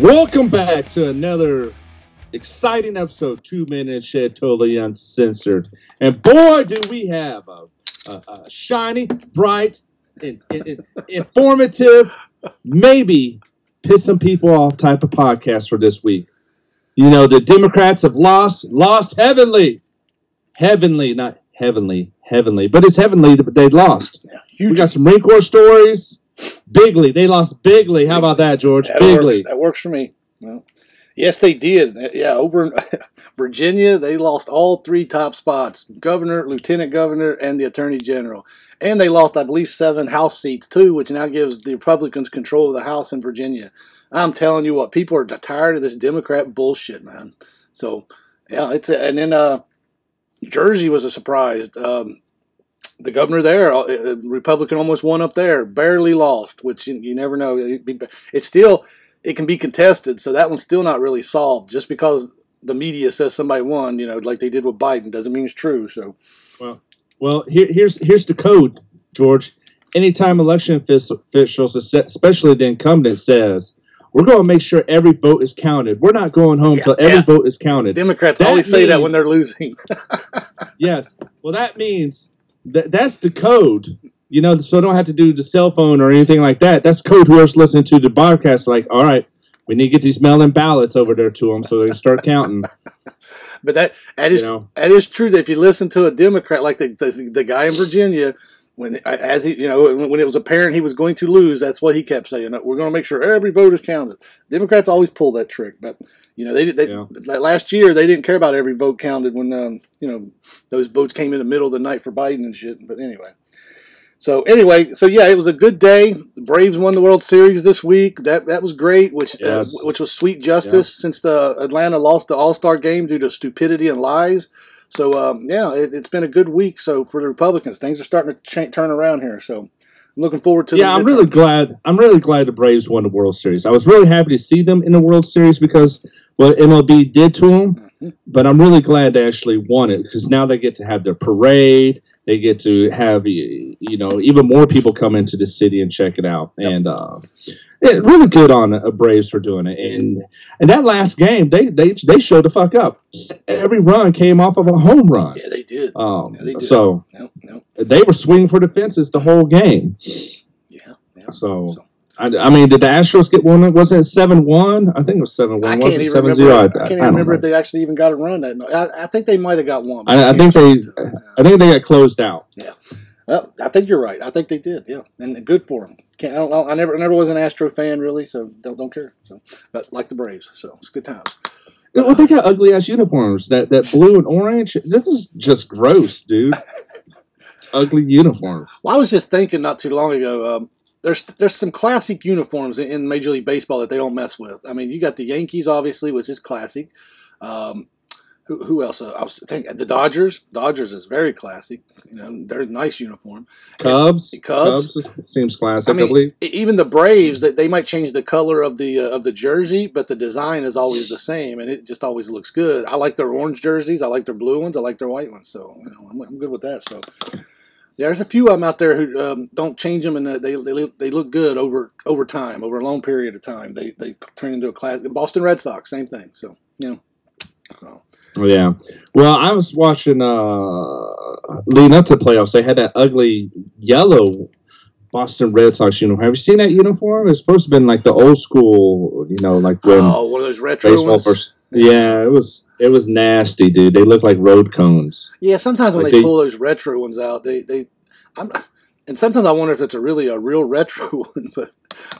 Welcome back to another exciting episode, Two Men in a Shed, totally uncensored. And boy, do we have a, a, a shiny, bright, in, in, in- informative, maybe piss some people off type of podcast for this week. You know, the Democrats have lost, lost heavenly, heavenly, not heavenly, heavenly, but it's heavenly, but they lost. We got some Marine Corps stories. Bigly, they lost bigly. How about that, George? That Bigly. works. That works for me. Well, yes, they did. Yeah, over in Virginia, they lost all three top spots: governor, lieutenant governor, and the attorney general. And they lost, I believe, seven House seats too, which now gives the Republicans control of the House in Virginia. I'm telling you what, people are tired of this Democrat bullshit, man. So, yeah, it's a, and then uh, Jersey was a surprise. Um, the governor there, uh, uh, Republican, almost won up there, barely lost, which you, you never know. It's still, it can be contested, so that one's still not really solved. Just because the media says somebody won, you know, like they did with Biden, doesn't mean it's true. So, Well, here, here's here's the code, George. Anytime election officials, especially the incumbent, says we're going to make sure every vote is counted. We're not going home Yeah, till every yeah. vote is counted. Democrats That always say that when they're losing. yes. Well, that means that that's the code. You know, so I don't have to do the cell phone or anything like that. That's code. Whoever's listening to the broadcast, like, all right, we need to get these mail-in ballots over there to them so they can start counting. But that that You is know, that is true. That if you listen to a Democrat like the the, the guy in Virginia, when as he you know when it was apparent he was going to lose, that's what he kept saying. We're going to make sure every vote is counted. Democrats always pull that trick, but you know they did. They, Yeah. Last year they didn't care about every vote counted when um, you know those votes came in the middle of the night for Biden and shit. But anyway. So anyway, so yeah, it was a good day. The Braves won the World Series this week. That that was great, which Yes. uh, which was sweet justice since the Atlanta lost the All Star game due to stupidity and lies. So um, yeah, it, it's been a good week. So for the Republicans, things are starting to turn around here. So I'm looking forward to. yeah, I'm really glad. I'm really glad the Braves won the World Series. I was really happy to see them in the World Series because what MLB did to them. Mhm. But I'm really glad they actually won it because now they get to have their parade. They get to have you know even more people come into the city and check it out, Yep. and uh, yeah, really good on uh, Braves for doing it. And and that last game, they they they showed the fuck up. Every run came off of a home run. Yeah, they did. Um, Yeah, they did. so No, no, they were swinging for the fences the whole game. yeah, yeah. So, So- I, I mean, did the Astros get one? Was it seven one? I think it was seven one. I can't even remember. I, I, can't even don't remember know. if they actually even got a run. That night. I, I think they might have got one. I, think they, to. I think they got closed out. Yeah, well, I think you're right. I think they did. Yeah, and good for them. Can't, I, don't, I never, I never was an Astro fan really, so don't don't care. So, but like the Braves, so it's good times. Well, they got ugly ass uniforms. That that blue and orange. This is just gross, dude. ugly uniform. Well, I was just thinking not too long ago. Um, there's there's some classic uniforms in, Major League Baseball that they don't mess with. I mean, you got the Yankees, obviously, which is classic. Um, who, who else? Uh, I was thinking the Dodgers. Dodgers is very classic. You know, they're a nice uniform. Cubs. Cubs? is- seems classic. I I, mean, believe. E- even the Braves, that they might change the color of the uh, of the jersey, but the design is always the same, and it just always looks good. I like their orange jerseys. I like their blue ones. I like their white ones. So you know, I'm, I'm good with that. So there's a few of them out there who um, don't change them, and uh, they they look, they look good over over time, over a long period of time. They they turn into a class. Boston Red Sox, same thing. So you know. So, Oh, yeah. Well, I was watching uh leading up to the playoffs. They had that ugly yellow Boston Red Sox uniform. Have you seen that uniform? It's supposed to have been like the old school, you know, like when oh, one of those retro baseball ones. first. Yeah, it was it was nasty, dude. They look like road cones. Yeah, sometimes when Like they, they- pull those retro ones out, they they, I'm, and sometimes I wonder if it's a really a real retro one, but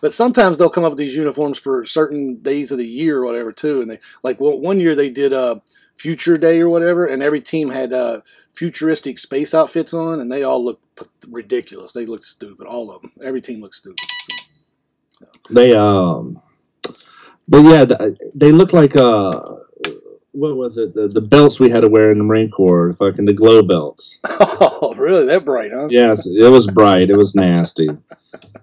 but sometimes they'll come up with these uniforms for certain days of the year or whatever too, and they like well, one year they did uh, Future Day or whatever, and every team had uh, futuristic space outfits on, and they all look p- ridiculous. They look stupid, all of them. Every team looks stupid. So, They um, but yeah, they look like uh, what was it? The, the belts we had to wear in the Marine Corps, fucking the glow belts. oh, really? That bright, huh? Yes, it was bright. It was nasty.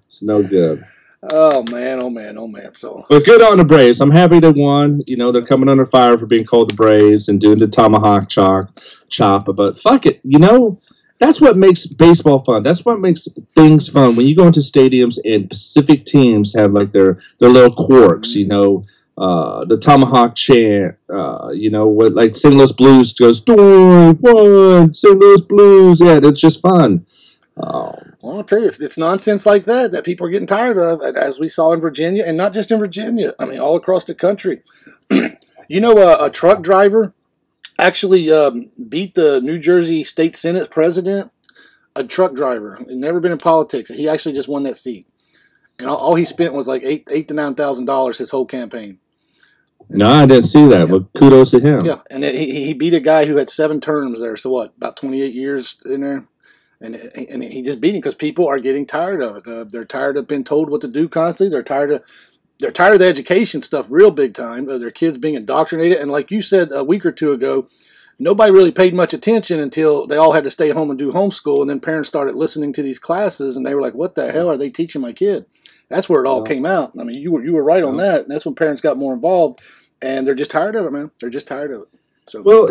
It's no good. Oh man, oh man, oh man. So But good on the Braves. I'm happy they won. You know, they're coming under fire for being called the Braves and doing the tomahawk chop, chop. But fuck it. You know, that's what makes baseball fun. That's what makes things fun. When you go into stadiums and Pacific teams have like their their little quirks, you know, uh, the tomahawk chant, uh, you know, what like St. Louis Blues goes one, St. Louis Blues. Yeah, it's just fun. Um, well, I'll tell you, it's, it's, nonsense like that that people are getting tired of, as we saw in Virginia, and not just in Virginia. I mean, all across the country. you know, a, a, truck driver actually um, beat the New Jersey State Senate president. A truck driver, never been in politics. He actually just won that seat, and all, all he spent was like eight, eight to nine thousand dollars his whole campaign. No, I didn't see that, yeah. but kudos to him. Yeah, and he, he beat a guy who had seven terms there. So what? About twenty eight years in there and and he just beat him because people are getting tired of it. Uh, they're tired of being told what to do constantly. They're tired of they're tired of the education stuff, real big time. Uh, their kids being indoctrinated, and like you said a week or two ago, nobody really paid much attention until they all had to stay home and do homeschool, and then parents started listening to these classes, and they were like, "What the hell are they teaching my kid?" That's where it all yeah. came out. I mean, you were you were right on that. And that's when parents got more involved, and they're just tired of it, man. They're just tired of it. So well,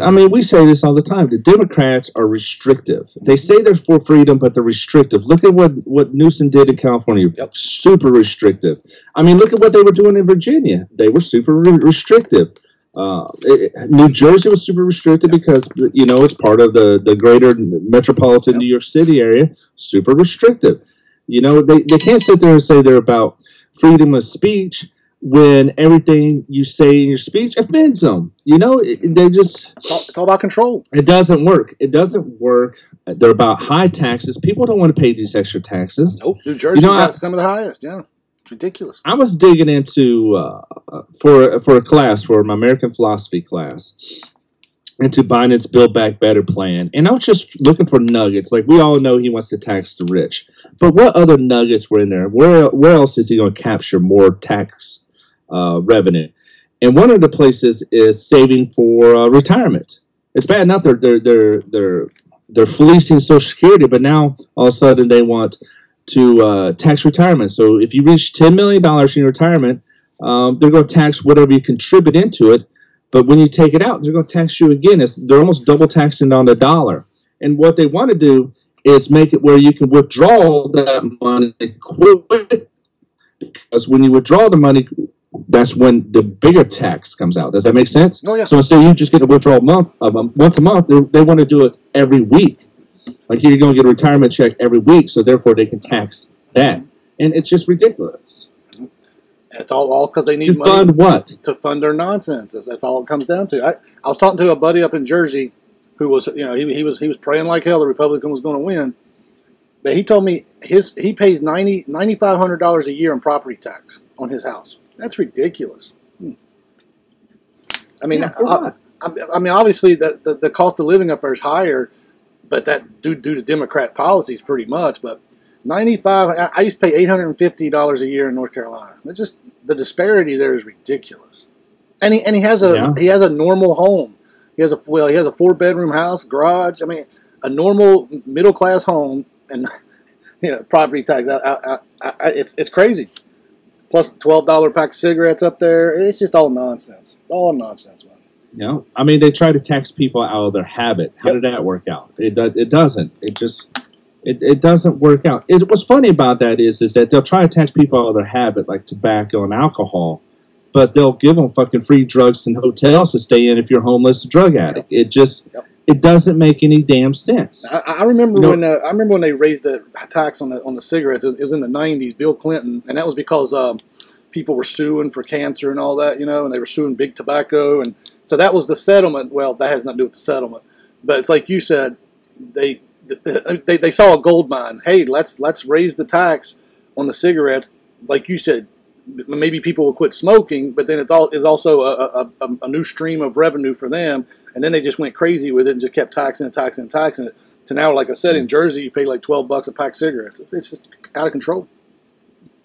I mean, we say this all the time. The Democrats are restrictive. They say they're for freedom, but they're restrictive. Look at what what Newsom did in California. Yep. Super restrictive. I mean, look at what they were doing in Virginia. They were super re- restrictive. Uh, it, New Jersey was super restricted because you know it's part of the the greater metropolitan yep. New York City area. Super restrictive. You know, they, they can't sit there and say they're about freedom of speech when everything you say in your speech offends them. You know, it, they just it's all, it's all, about control. It doesn't work. It doesn't work. They're about high taxes. People don't want to pay these extra taxes. Nope, New Jersey's you know, got I, some of the highest. Yeah, it's ridiculous. I was digging into uh, for for a class for my American philosophy class into Biden's Build Back Better plan, and I was just looking for nuggets. Like we all know, he wants to tax the rich, but what other nuggets were in there? Where where else is he going to capture more tax uh, revenue. And one of the places is saving for uh, retirement. It's bad enough they're they're they're they're they're fleecing Social Security, but now all of a sudden they want to uh, tax retirement. So if you reach ten million dollars in retirement, um, they're going to tax whatever you contribute into it. But when you take it out, they're going to tax you again. It's, they're almost double taxing on the dollar. And what they want to do is make it where you can withdraw that money quick. Because when you withdraw the money that's when the bigger tax comes out. Does that make sense? Oh, yeah. So instead you just get a withdrawal month, uh, once a month, they, they want to do it every week. Like you're going to get a retirement check every week, so therefore they can tax that, and it's just ridiculous. It's all all because they need to money fund what to fund their nonsense. That's, that's, all it comes down to. I, I was talking to a buddy up in Jersey who was you know he, he was he was praying like hell the Republican was going to win, but he told me his he pays ninety ninety five hundred dollars a year in property tax on his house. That's ridiculous. Hmm. I mean, yeah, I, I, I, mean, obviously the, the, the, cost of living up there is higher, but that due, due to Democrat policies, pretty much. But ninety five, I used to pay eight hundred and fifty dollars a year in North Carolina. It's just the disparity there is ridiculous. And he and he has a yeah. he has a normal home. He has a well, he has a four bedroom house, garage. I mean, a normal middle class home, and you know, property tax. I, it's it's crazy plus twelve dollar pack of cigarettes up there. It's just all nonsense. All nonsense, man. You know, I mean, they try to tax people out of their habit. How yep. did that work out? It it doesn't. It just it, it doesn't work out. It, what's funny about that is is that they'll try to tax people out of their habit, like tobacco and alcohol, but they'll give them fucking free drugs and hotels to stay in if you're homeless, drug addict. It just yep it doesn't make any damn sense. I, I remember you know, when uh, I remember when they raised the tax on the on the cigarettes. It was, it was in the '90s. Bill Clinton, and that was because um, people were suing for cancer and all that, you know, and they were suing big tobacco, and so that was the settlement. Well, that has nothing to do with the settlement, but it's like you said, they they, they saw a gold mine. Hey, let's let's raise the tax on the cigarettes. Like you said, maybe people will quit smoking, but then it's all is also a, a, a, new stream of revenue for them. And then they just went crazy with it and just kept taxing and taxing and taxing it. To now, like I said, in Jersey, you pay like twelve bucks a pack of cigarettes. It's, it's just out of control.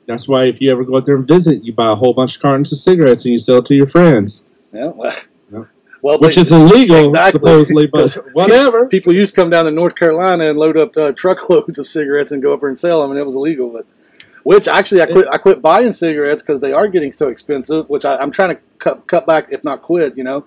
That's why if you ever go out there and visit, you buy a whole bunch of cartons of cigarettes and you sell it to your friends. Yeah, well, well which is illegal exactly. supposedly, but whatever. People used to come down to North Carolina and load up uh, truckloads of cigarettes and go over and sell them, and it was illegal. But which actually, I quit. I quit buying cigarettes because they are getting so expensive. Which I, am trying to cut cut back, if not quit. You know,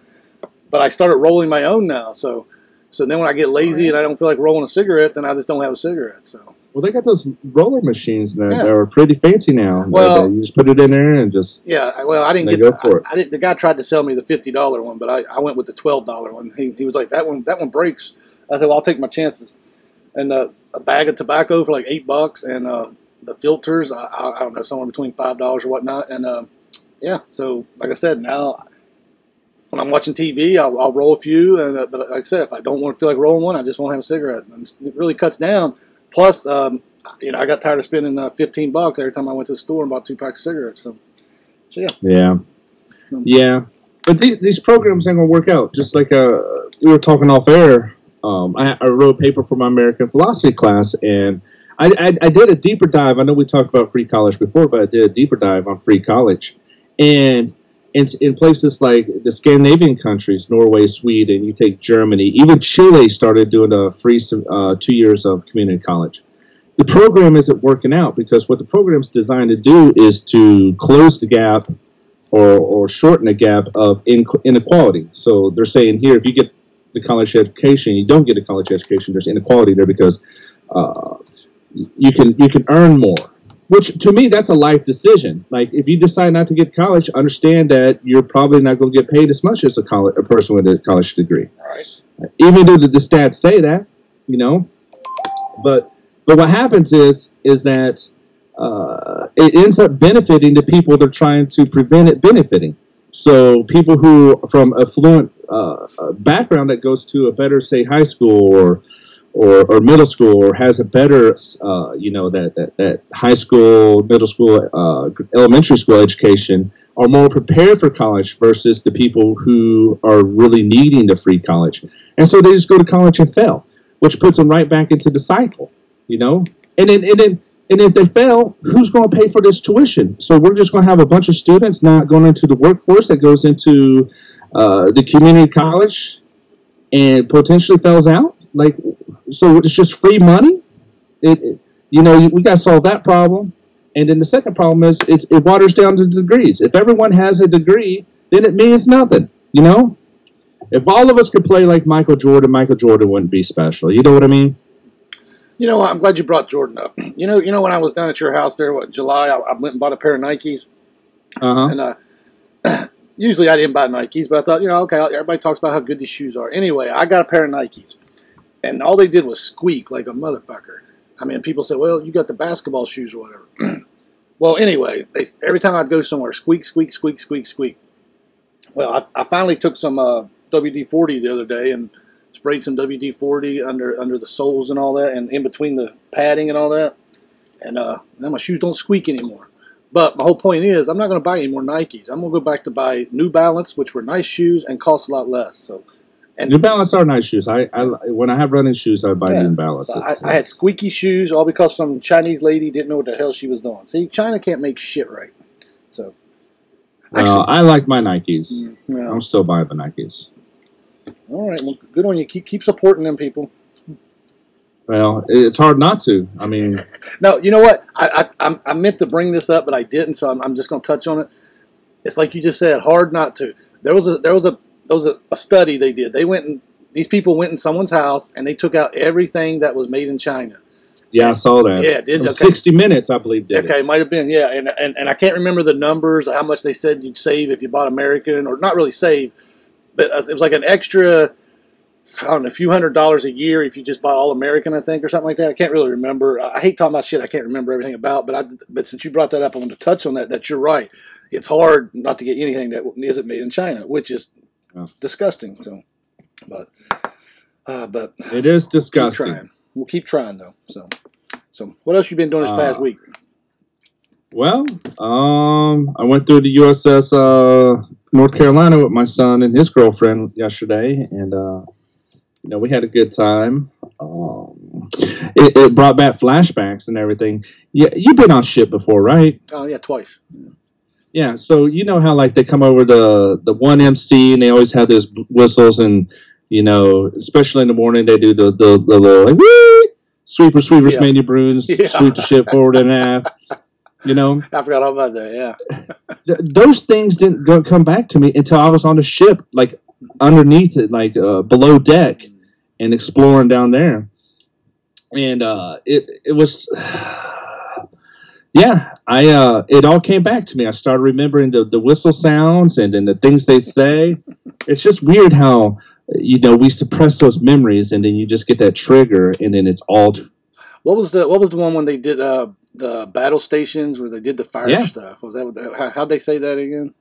but I started rolling my own now. So, So then when I get lazy and I don't feel like rolling a cigarette, then I just don't have a cigarette. So Well, they got those roller machines that, Yeah. that are pretty fancy now. Well- you just put it in there and just. yeah, well, I didn't get go for it. I, I didn't, the guy tried to sell me the fifty dollar one, but I, I went with the twelve dollar one. He, he was like that one that one breaks. I said, well, I'll take my chances. And uh, a bag of tobacco for like eight bucks, and uh, the filters, I, I, I don't know, somewhere between five dollars or whatnot. And uh, yeah, so like I said, now when I'm watching TV, I'll, I'll roll a few. And uh, but like I said, if I don't want to feel like rolling one, I just won't have a cigarette. And it really cuts down. Plus, um, you know, I got tired of spending uh, fifteen bucks every time I went to the store and bought two packs of cigarettes. So, so yeah. Yeah. Hmm. Yeah. But the, these programs ain't going to work out. Just like uh, we were talking off air, um, I, I wrote a paper for my American philosophy class, and I, I, I did a deeper dive. I know we talked about free college before, but I did a deeper dive on free college. And in, in places like the Scandinavian countries, Norway, Sweden, you take Germany, even Chile started doing a free uh, two years of community college. The program isn't working out because what the program's designed to do is to close the gap or, or shorten the gap of in, inequality. So they're saying here, if you get the college education, you don't get a college education. There's inequality there because uh, you can you can earn more. Which to me, that's a life decision. Like if you decide not to get to college, understand that you're probably not going to get paid as much as a college a person with a college degree. Right. Even though the, the stats say that, you know, but but what happens is is that uh, it ends up benefiting the people they're trying to prevent it benefiting. So people who from affluent uh, uh, background that goes to a better, say, high school or or, or middle school, or has a better, uh, you know, that, that that high school, middle school, uh, elementary school education, are more prepared for college versus the people who are really needing the free college, and so they just go to college and fail, which puts them right back into the cycle, you know, and then and then and if they fail, who's going to pay for this tuition? So we're just going to have a bunch of students not going into the workforce that goes into uh, the community college and potentially fails out. Like, so it's just free money. It, it- you know, we got to solve that problem. And then the second problem is it's, it waters down the degrees. If everyone has a degree, then it means nothing. You know, if all of us could play like Michael Jordan, Michael Jordan wouldn't be special. You know what I mean? You know. I'm glad you brought Jordan up. You know, you know when I was down at your house there, what July, I, I went and bought a pair of Nikes, Uh huh. and uh, usually I didn't buy Nikes, but I thought, you know, okay, everybody talks about how good these shoes are. Anyway, I got a pair of Nikes, and all they did was squeak like a motherfucker. I mean, people say, well, you got the basketball shoes or whatever. well, anyway, they, every time I'd go somewhere, squeak, squeak, squeak, squeak, squeak. Well, I, I finally took some uh, WD-40 the other day and sprayed some WD-40 under under the soles and all that, and in between the padding and all that. And uh, now my shoes don't squeak anymore. But my whole point is, I'm not going to buy any more Nikes. I'm going to go back to buy New Balance, which were nice shoes and cost a lot less. So, New Balance are nice shoes. I, I when I have running shoes, I buy Yeah. New Balance. so I, I had squeaky shoes all because some Chinese lady didn't know what the hell she was doing. See, China can't make shit right. So, Well, I like my Nikes. Mm, well, I'm still buying the Nikes. all right. Well, good on you. Keep keep supporting them people. Well, it's hard not to. I mean, No, you know what? I I, I meant to bring this up, but I didn't. So I'm, I'm just going to touch on it. It's like you just said, hard not to. There was a there was a there was a, a study they did. They went and these people went in someone's house and they took out everything that was made in China. yeah, I saw that. Yeah, did. Okay. 60 minutes, I believe, did Okay, it. might have been, yeah, and, and and I can't remember the numbers, how much they said you'd save if you bought American, or not really save, but it was like an extra, I don't know, a few hundred dollars a year if you just bought all American, I think, or something like that. I can't really remember. I I hate talking about shit I can't remember everything about, but I but since you brought that up, I want to touch on that. That you're right. It's hard not to get anything that isn't made in China, which is Yeah. disgusting. So, but uh, but It is keep disgusting. trying. We'll keep trying though. So so what else you been doing this past Uh, week? Well, um, I went through the USS uh, North Carolina with my son and his girlfriend yesterday, and uh, you know we had a good time. Um, it, it brought back flashbacks and everything. Yeah, you've been on ship before, right? Oh yeah, twice. Yeah, so you know how like they come over the the one MC and they always have those whistles and you know especially in the morning they do the the, the little like wee sweeper sweepers Yeah. menu bruins Yeah. sweep the ship forward and aft. You know I forgot all about that. Yeah. Those things didn't go, come back to me until I was on the ship like underneath it like uh, below deck and exploring down there. And uh, it it was, yeah, I uh, it all came back to me. I started remembering the, the whistle sounds and, and the things they say. It's just weird how you know we suppress those memories and then you just get that trigger and then it's all What was the What was the one when they did uh, the battle stations where they did the fire Yeah. stuff? Was that what the, how, how'd they say that again?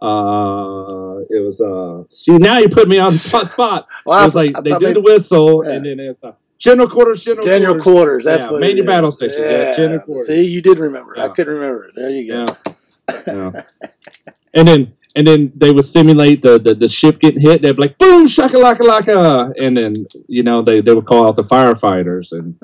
uh it was uh see now you put me on the spot spot Well, it was like I they do maybe- the whistle Yeah. and then it's uh, general quarters general, General quarters. quarters. That's Yeah, what major it battle is. stations, yeah, general quarters. See, you did remember. I couldn't remember it. There you go. Yeah. yeah. and then and then they would simulate the, the, the ship getting hit. They'd be like, boom, shaka laka laka. And then, you know, they, they would call out the firefighters. And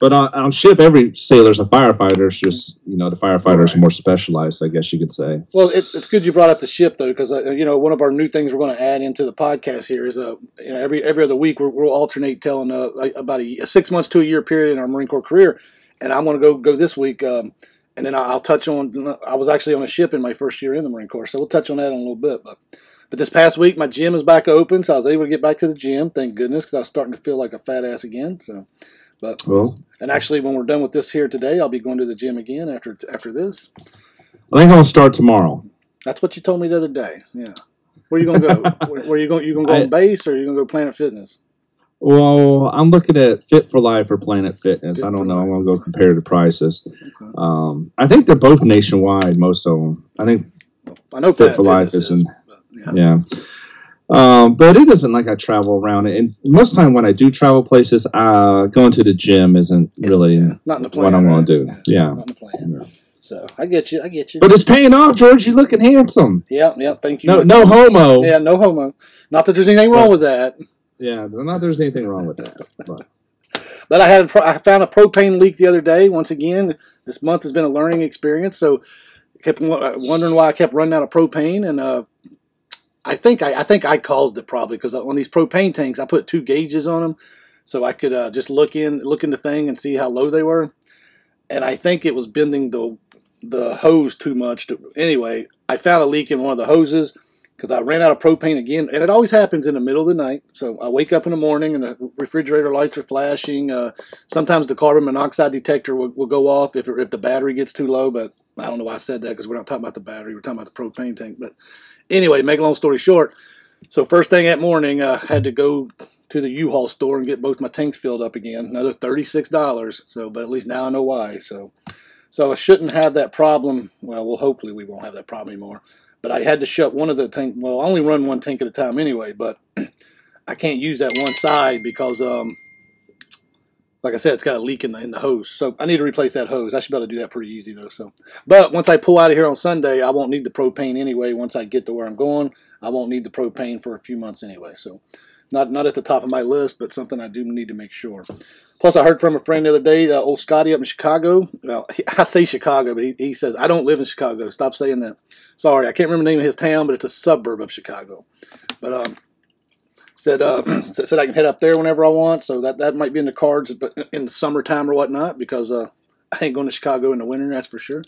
But on, on ship, every sailor's a firefighter. It's just, you know, the firefighters are more specialized, I guess you could say. Well, it, it's good you brought up the ship though, because uh, you know one of our new things we're going to add into the podcast here is uh, you know every every other week we're, we'll alternate telling uh, about a, a six months to a year period in our Marine Corps career, and I'm going to go go this week, um, and then I'll, I'll touch on. I was actually on a ship in my first year in the Marine Corps, so we'll touch on that in a little bit, but. But this past week, my gym is back open, so I was able to get back to the gym. Thank goodness, because I was starting to feel like a fat ass again. So, but Well, and actually, when we're done with this here today, I'll be going to the gym again after after this. I think I'm to start tomorrow. That's what you told me the other day. Yeah. Where are you gonna go? where, where you going? You gonna go I- on base or you gonna go Planet Fitness? Well, I'm looking at Fit for Life or Planet Fitness. Fit I don't know. I'm going to go compare the prices. Okay. Um, I think they're both nationwide, most of them. I think, I know Fit Planet for Life Fitness isn't- but, yeah. yeah. Um, but it isn't like I travel around it. And most time when I do travel places, uh, going to the gym isn't It's- really not in the plan. what I'm going to do. Yeah. Not in the plan. Yeah. So I get you. I get you. But it's paying off, George. You're looking handsome. yeah, yeah. Thank you. No, no homo. Yeah, no homo. Not that there's anything wrong with that. Yeah, not there's anything wrong with that. But But I had I found a propane leak the other day. Once again, this month has been a learning experience. So I kept uh, wondering why I kept running out of propane, and uh, I think I, I think I caused it probably because on these propane tanks I put two gauges on them, so I could uh, just look in look in the thing and see how low they were. And I think it was bending the the hose too much. To, anyway, I found a leak in one of the hoses because I ran out of propane again, and it always happens in the middle of the night. So I wake up in the morning and the refrigerator lights are flashing. Uh, sometimes the carbon monoxide detector will, will go off if, if the battery gets too low, but I don't know why I said that because we're not talking about the battery, we're talking about the propane tank. But anyway, make a long story short, so first thing that morning, I had to go to the U-Haul store and get both my tanks filled up again. Another thirty-six dollars. So, but at least now I know why. So, so I shouldn't have that problem. Well, well, hopefully we won't have that problem anymore. But I had to shut one of the tank. Well, I only run one tank at a time anyway. But I can't use that one side because, um, like I said, it's got a leak in the in the hose. So I need to replace that hose. I should be able to do that pretty easy though. So, but once I pull out of here on Sunday, I won't need the propane anyway. Once I get to where I'm going, I won't need the propane for a few months anyway. So, not not at the top of my list, but something I do need to make sure. Plus, I heard from a friend the other day, uh, old Scotty up in Chicago. Well, I say Chicago, but he, he says, I don't live in Chicago. Stop saying that. Sorry, I can't remember the name of his town, but it's a suburb of Chicago. But um, said uh, said I can head up there whenever I want, so that, that might be in the cards but in the summertime or whatnot, because uh, I ain't going to Chicago in the winter, that's for sure.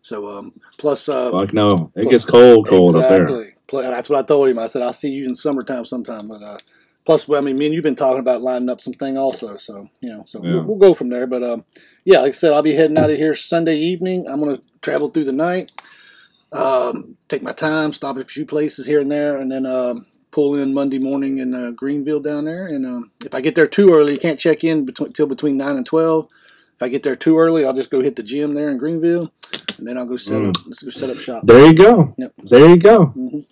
So um, plus, uh, fuck no, it gets cold, cold up there. That's what I told him. I said I'll see you in summertime sometime. But uh, plus, well, I mean, me and you've been talking about lining up something also. So you know, so Yeah. we'll, we'll go from there. But um, yeah, like I said, I'll be heading out of here Sunday evening. I'm gonna travel through the night, um, take my time, stop at a few places here and there, and then um, pull in Monday morning in uh, Greenville down there. And um, if I get there too early, you can't check in between till between nine and twelve. If I get there too early, I'll just go hit the gym there in Greenville, and then I'll go set up. Let's go set up shop. There you go. Yep. There you go. Mhm.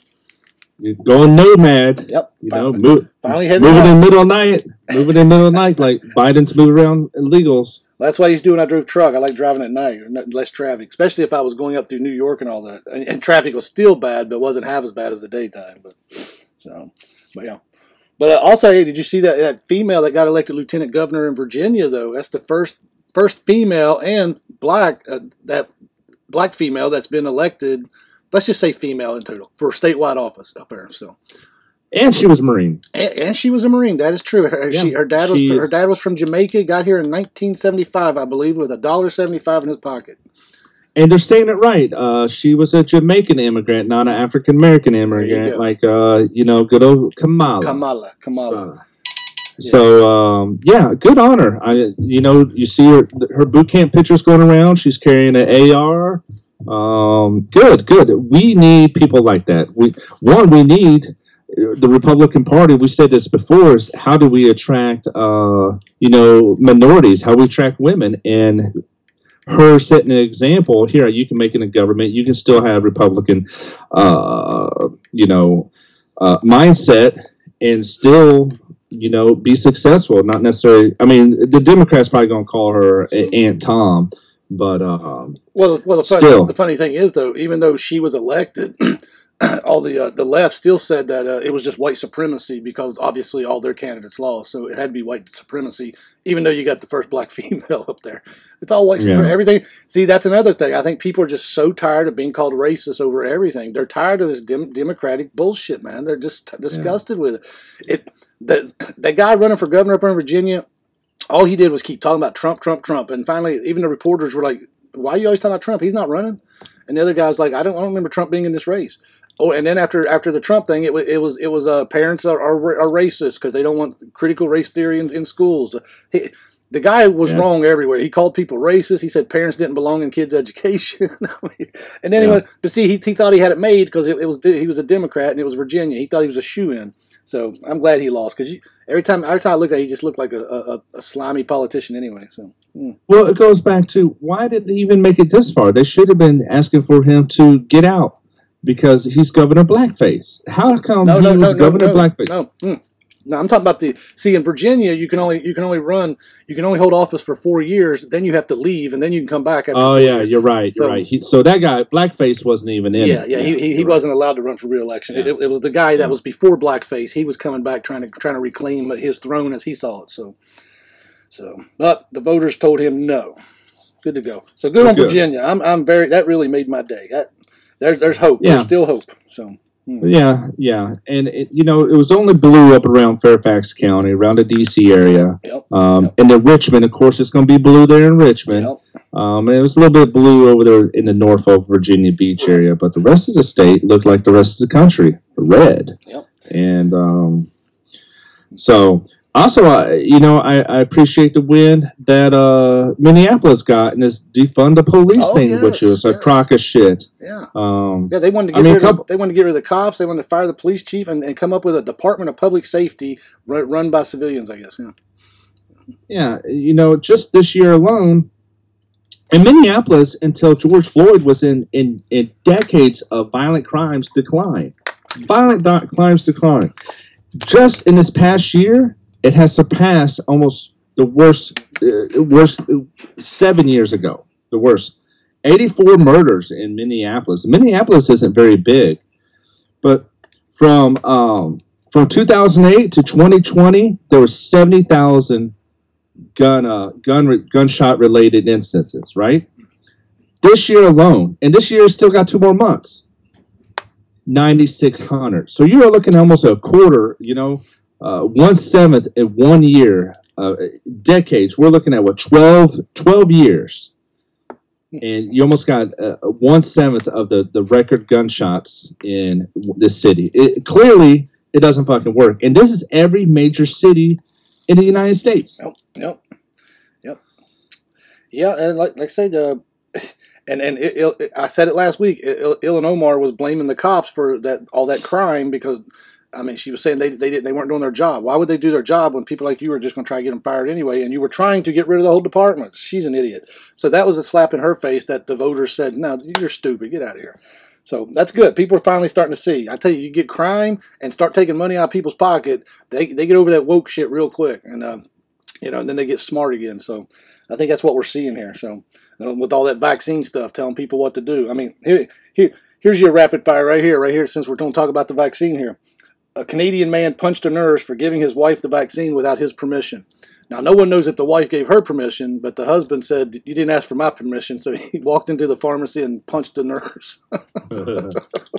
You're going nomad. Yep. You Fin- know, move, finally heading moving out. in middle of night, moving in middle of night, like Biden's moving around illegals. That's why he's doing. I drove truck. I like driving at night, less traffic, especially if I was going up through New York and all that. And, and traffic was still bad, but wasn't half as bad as the daytime. But so, but yeah. But uh, also, hey, did you see that, that female that got elected lieutenant governor in Virginia? Though that's the first first female and black uh, that black female that's been elected. Let's just say female in total for statewide office up there. So, And she was a Marine. and, and she was a Marine. That is true. Her, Yeah, she, her dad was her dad was from Jamaica. Got here in 1975, I believe, with a dollar seventy-five in his pocket. And they're saying it right. Uh, she was a Jamaican immigrant, not an African American immigrant, go. like uh, you know, good old Kamala. Kamala, Kamala. Uh, So um, yeah, good honor. I you know you see her her boot camp pictures going around. She's carrying an AR. Um, good, good. We need people like that. We one we need the Republican Party. We said this before. Is how do we attract uh, you know minorities? How we attract women and her setting an example here you can make it a government you can still have republican uh, you know uh, mindset and still you know, be successful. Not necessarily. I mean, the Democrats probably going to call her Aunt Tom, but um, well, well, the funny, still, the funny thing is though, even though she was elected, all the uh, the left still said that uh, it was just white supremacy because obviously all their candidates lost, so it had to be white supremacy. Even though you got the first black female up there, it's all white supremacy. Yeah. Everything. See, that's another thing. I think people are just so tired of being called racist over everything. They're tired of this dem- democratic bullshit, man. They're just t- disgusted yeah. with it. It that that guy running for governor up in Virginia, all he did was keep talking about Trump, Trump, Trump, and finally, even the reporters were like, "Why are you always talking about Trump? He's not running." And the other guy's like, "I don't, I don't remember Trump being in this race." Oh, and then after after the Trump thing, it, was it was it was uh, parents are, are, are racist because they don't want critical race theory in, in schools. He, the guy was yeah. wrong everywhere. He called people racist. He said parents didn't belong in kids' education. and then yeah. he went, but see, he, he thought he had it made because it, it, was he was a Democrat and it was Virginia. He thought he was a shoe in. So I'm glad he lost because every time every time I looked at, it, he just looked like a, a, a slimy politician anyway. So. Mm. Well, it goes back to why did they even make it this far? They should have been asking for him to get out because he's Governor Blackface. How come no, he no, was no, Governor Blackface? No, mm. no, I'm talking about the. See, in Virginia, you can only you can only run you can only hold office for four years. Then you have to leave, and then you can come back. oh yeah, years. you're right. So, you're right. He, so that guy Blackface wasn't even in. Yeah, it. yeah, he, he, he wasn't allowed to run for reelection. Yeah. It, it, was the guy that was before Blackface. He was coming back trying to trying to reclaim his throne as he saw it. So, so but the voters told him no. Good to go. So good on good. Virginia. I'm I'm very that really made my day. That there's there's hope. Yeah. There's still hope. So. Hmm. Yeah, yeah, and it, you know it was only blue up around Fairfax County, around the D.C. area, yep. Um, yep. and then Richmond, of course, it's going to be blue there in Richmond. Yep. Um, it was a little bit blue over there in the Norfolk, Virginia Beach area, but the rest of the state looked like the rest of the country, red. Yep. And um, so also, I, you know, I, I appreciate the win that uh, Minneapolis got in this defund the police oh, thing, yes, which was yes. a crock of shit. Yeah, um, yeah. They wanted to get I mean, rid couple, of, they wanted to get rid of the cops. They wanted to fire the police chief and, and come up with a Department of Public Safety run, run by civilians. I guess. Yeah. Yeah, you know, just this year alone, in Minneapolis, until George Floyd was in in, in decades of violent crimes decline, violent crimes decline. Just in this past year, it has surpassed almost the worst, uh, worst seven years ago. The worst, 84 murders in Minneapolis. Minneapolis isn't very big, but from um, from 2008 to 2020, there were 70,000 gun uh, gun gunshot related instances. Right. This year alone, and this year still got two more months. 9,600. So you are looking almost a quarter, you know, uh, one seventh in one year, uh, decades. We're looking at what 12, 12 years, and you almost got uh, one seventh of the the record gunshots in this city. It, clearly, it doesn't fucking work, and this is every major city in the United States. Yep, yep, yep. Yeah, and like like I say the. And and it, it, I said it last week. Omar was blaming the cops for that all that crime because I mean, she was saying they they didn't they weren't doing their job. Why would they do their job when people like you were just going to try to get them fired anyway? And you were trying to get rid of the whole department. She's an idiot. So that was a slap in her face that the voters said, "No, you're stupid. Get out of here." So that's good. People are finally starting to see. I tell you, you get crime and start taking money out of people's pocket, they they get over that woke shit real quick, and uh, you know, and then they get smart again. So I think that's what we're seeing here. So you know, with all that vaccine stuff, telling people what to do. I mean, here here here's your rapid fire right here, right here. Since we're going to talk about the vaccine here a Canadian man punched a nurse for giving his wife the vaccine without his permission. Now, no one knows if the wife gave her permission, but the husband said, You didn't ask for my permission. So he walked into the pharmacy and punched the nurse.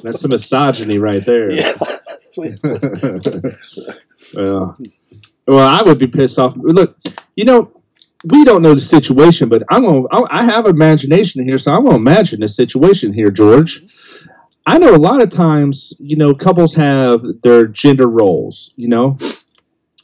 That's some misogyny right there. Yeah. well, well, I would be pissed off. Look, you know, we don't know the situation, but I'm gonna. I have imagination here, so I'm gonna imagine the situation here, George. I know a lot of times, you know, couples have their gender roles, you know,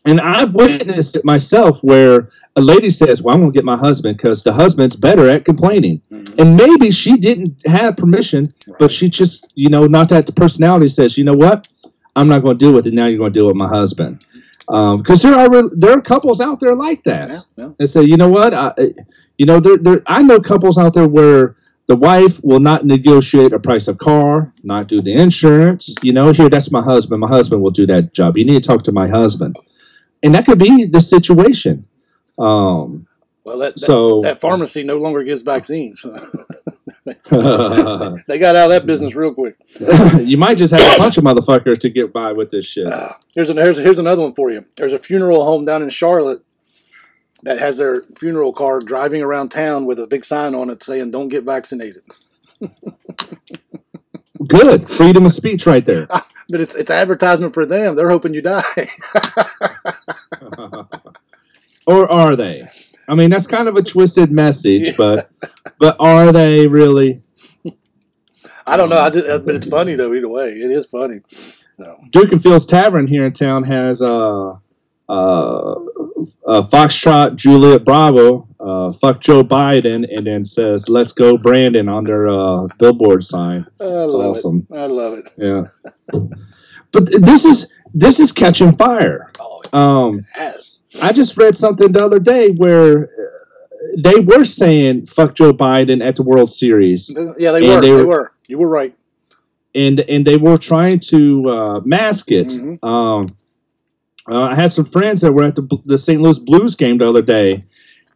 And I've witnessed it myself where a lady says, Well, I'm going to get my husband because the husband's better at complaining. Mhm. And maybe she didn't have permission, but she just, you know, not that the personality says, You know what? I'm not going to deal with it. Now you're going to deal with my husband. Because there are there are couples out there like that. yeah, yeah. They say, you know what? I, you know, there, there. I know couples out there where the wife will not negotiate a price of car, not do the insurance. You know, here that's my husband. My husband will do that job. You need to talk to my husband, and that could be the situation. Um, Well, that, that so that pharmacy no longer gives vaccines. they got out of that business real quick. you might just have a bunch of motherfuckers to get by with this shit. Ah, here's an, here's here's another one for you. There's a funeral home down in Charlotte that has their funeral car driving around town with a big sign on it saying "Don't get vaccinated." Good freedom of speech right there. But it's it's advertisement for them. They're hoping you die. or are they? I mean, that's kind of a twisted message, Yeah. but but are they really? I don't know. I just, but it's funny though. Either way, it is funny. So, Duke and Phil's Tavern here in town has uh, uh, uh, Foxtrot Juliet Bravo, uh, fuck Joe Biden, and then says "Let's go Brandon" on their uh, billboard sign. I love awesome. it. I love it. Yeah, but this is this is catching fire. Oh, Um, has. I just read something the other day where uh, they were saying "fuck Joe Biden" at the World Series. Yeah, they were. they They were- were. You were right. and and they were trying to uh, mask it. Mhm. Um, uh, I had some friends that were at the the St. Louis Blues game the other day,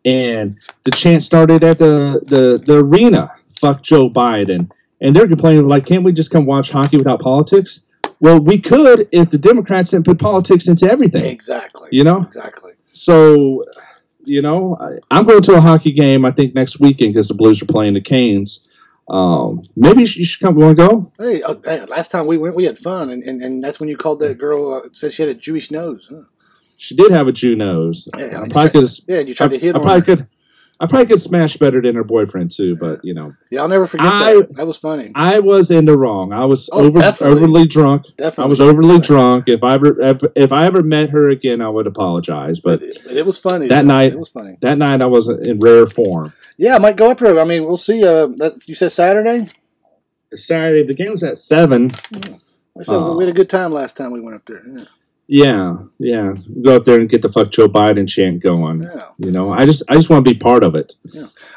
and the chant started at the the, the arena. Fuck Joe Biden, and they're complaining like, can't we just come watch hockey without politics? Well, we could if the Democrats didn't put politics into everything. Exactly. You know, Exactly. so you know, I, I'm going to a hockey game. I think next weekend because the Blues are playing the Canes. Um, maybe you should, you should come. Want to go? Hey, uh, hey, last time we went, we had fun, and, and, and that's when you called that girl. Uh, said she had a Jewish nose. Huh? She did have a Jew nose. Yeah, I you probably tried- could. Yeah, you I, tried to hit I on probably her. could. I probably could smash better than her boyfriend too, but you know, Yeah, I'll never forget I- that. That was funny. I was in the wrong. I was Oh, over definitely. overly drunk. Definitely. I was overly drunk. If I ever if, if I ever met her again, I would apologize. But it, it was funny. That though. night- it was funny. that night I was in rare form. Yeah, I might go up there. I mean, we'll see. Uh, that you said Saturday. Saturday the game was at seven. I said Oh. we had a good time last time we went up there. Yeah. Yeah, yeah. Go up there and get the fuck Joe Biden chant going. yeah. You know, I just I just want to be part of it.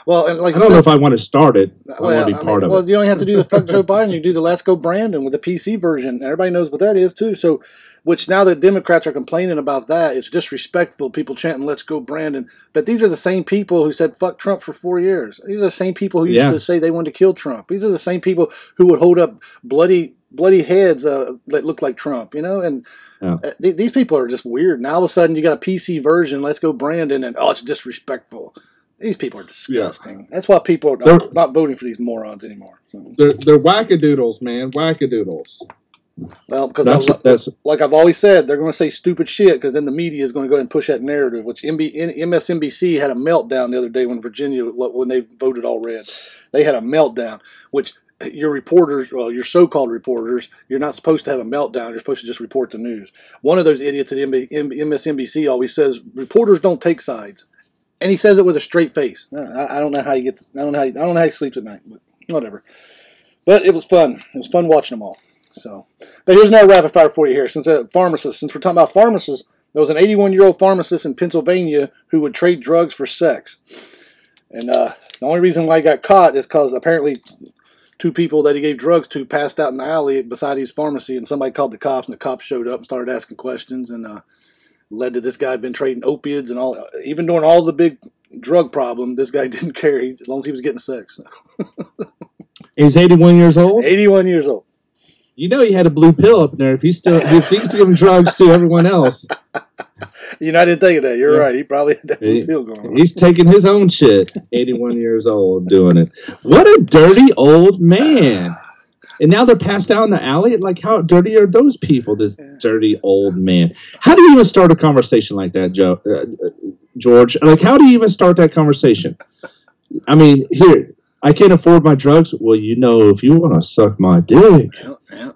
Well, and like I don't know if I want to start it. I well, want to be I part mean, of well, it. you don't have to do the fuck Joe Biden. You do the Let's Go Brandon with the PC version. Everybody knows what that is too. So, which now the Democrats are complaining about that. It's disrespectful. People chanting "Let's Go Brandon," but these are the same people who said "fuck Trump" for four years. These are the same people who used Yeah. to say they wanted to kill Trump. These are the same people who would hold up bloody bloody heads uh, that look like Trump. You know, and Yeah. uh, th- these people are just weird. Now all of a sudden you got a PC version. Let's go Brandon, and oh, it's disrespectful. These people are disgusting. That's why people are not, not voting for these morons anymore. They're they're wackadoodles, man. Wackadoodles. well, because That's that's like I've always said, they're going to say stupid shit because then the media is going to go ahead and push that narrative. Which MB, MSNBC had a meltdown the other day when Virginia when they voted all red. They had a meltdown, which your reporters, well, your so-called reporters, you're not supposed to have a meltdown. You're supposed to just report the news. One of those idiots at MSNBC always says reporters don't take sides, and he says it with a straight face. I, I don't know how he gets. I don't know how. He, I don't know how he sleeps at night. But whatever. But it was fun. It was fun watching them all. So, but here's another rapid fire for you here. Since pharmacist, since we're talking about pharmacists, there was an 81 year old pharmacist in Pennsylvania who would trade drugs for sex, and uh, the only reason why he got caught is because apparently two people that he gave drugs to passed out in the alley beside his pharmacy, and somebody called the cops, and the cops showed up and started asking questions, and uh, led to this guy been trading opiates and all. Even during all the big drug problem, this guy didn't care he- as long as he was getting sex. he's 81 years old. 81 years old. You know he had a blue pill up there. If he's still if he's giving drugs to everyone else, You know, I didn't think of that. You're Yeah. right. He probably had that He- feel going on. he's taking his own shit. 81 years old doing it. What a dirty old man. And now they're passed out in the alley. Like, how dirty are those people? This dirty old man. How do you even start a conversation like that, Joe, uh, George? Like, how do you even start that conversation? I mean, here, I can't afford my drugs. Well, you know, if you want to suck my dick,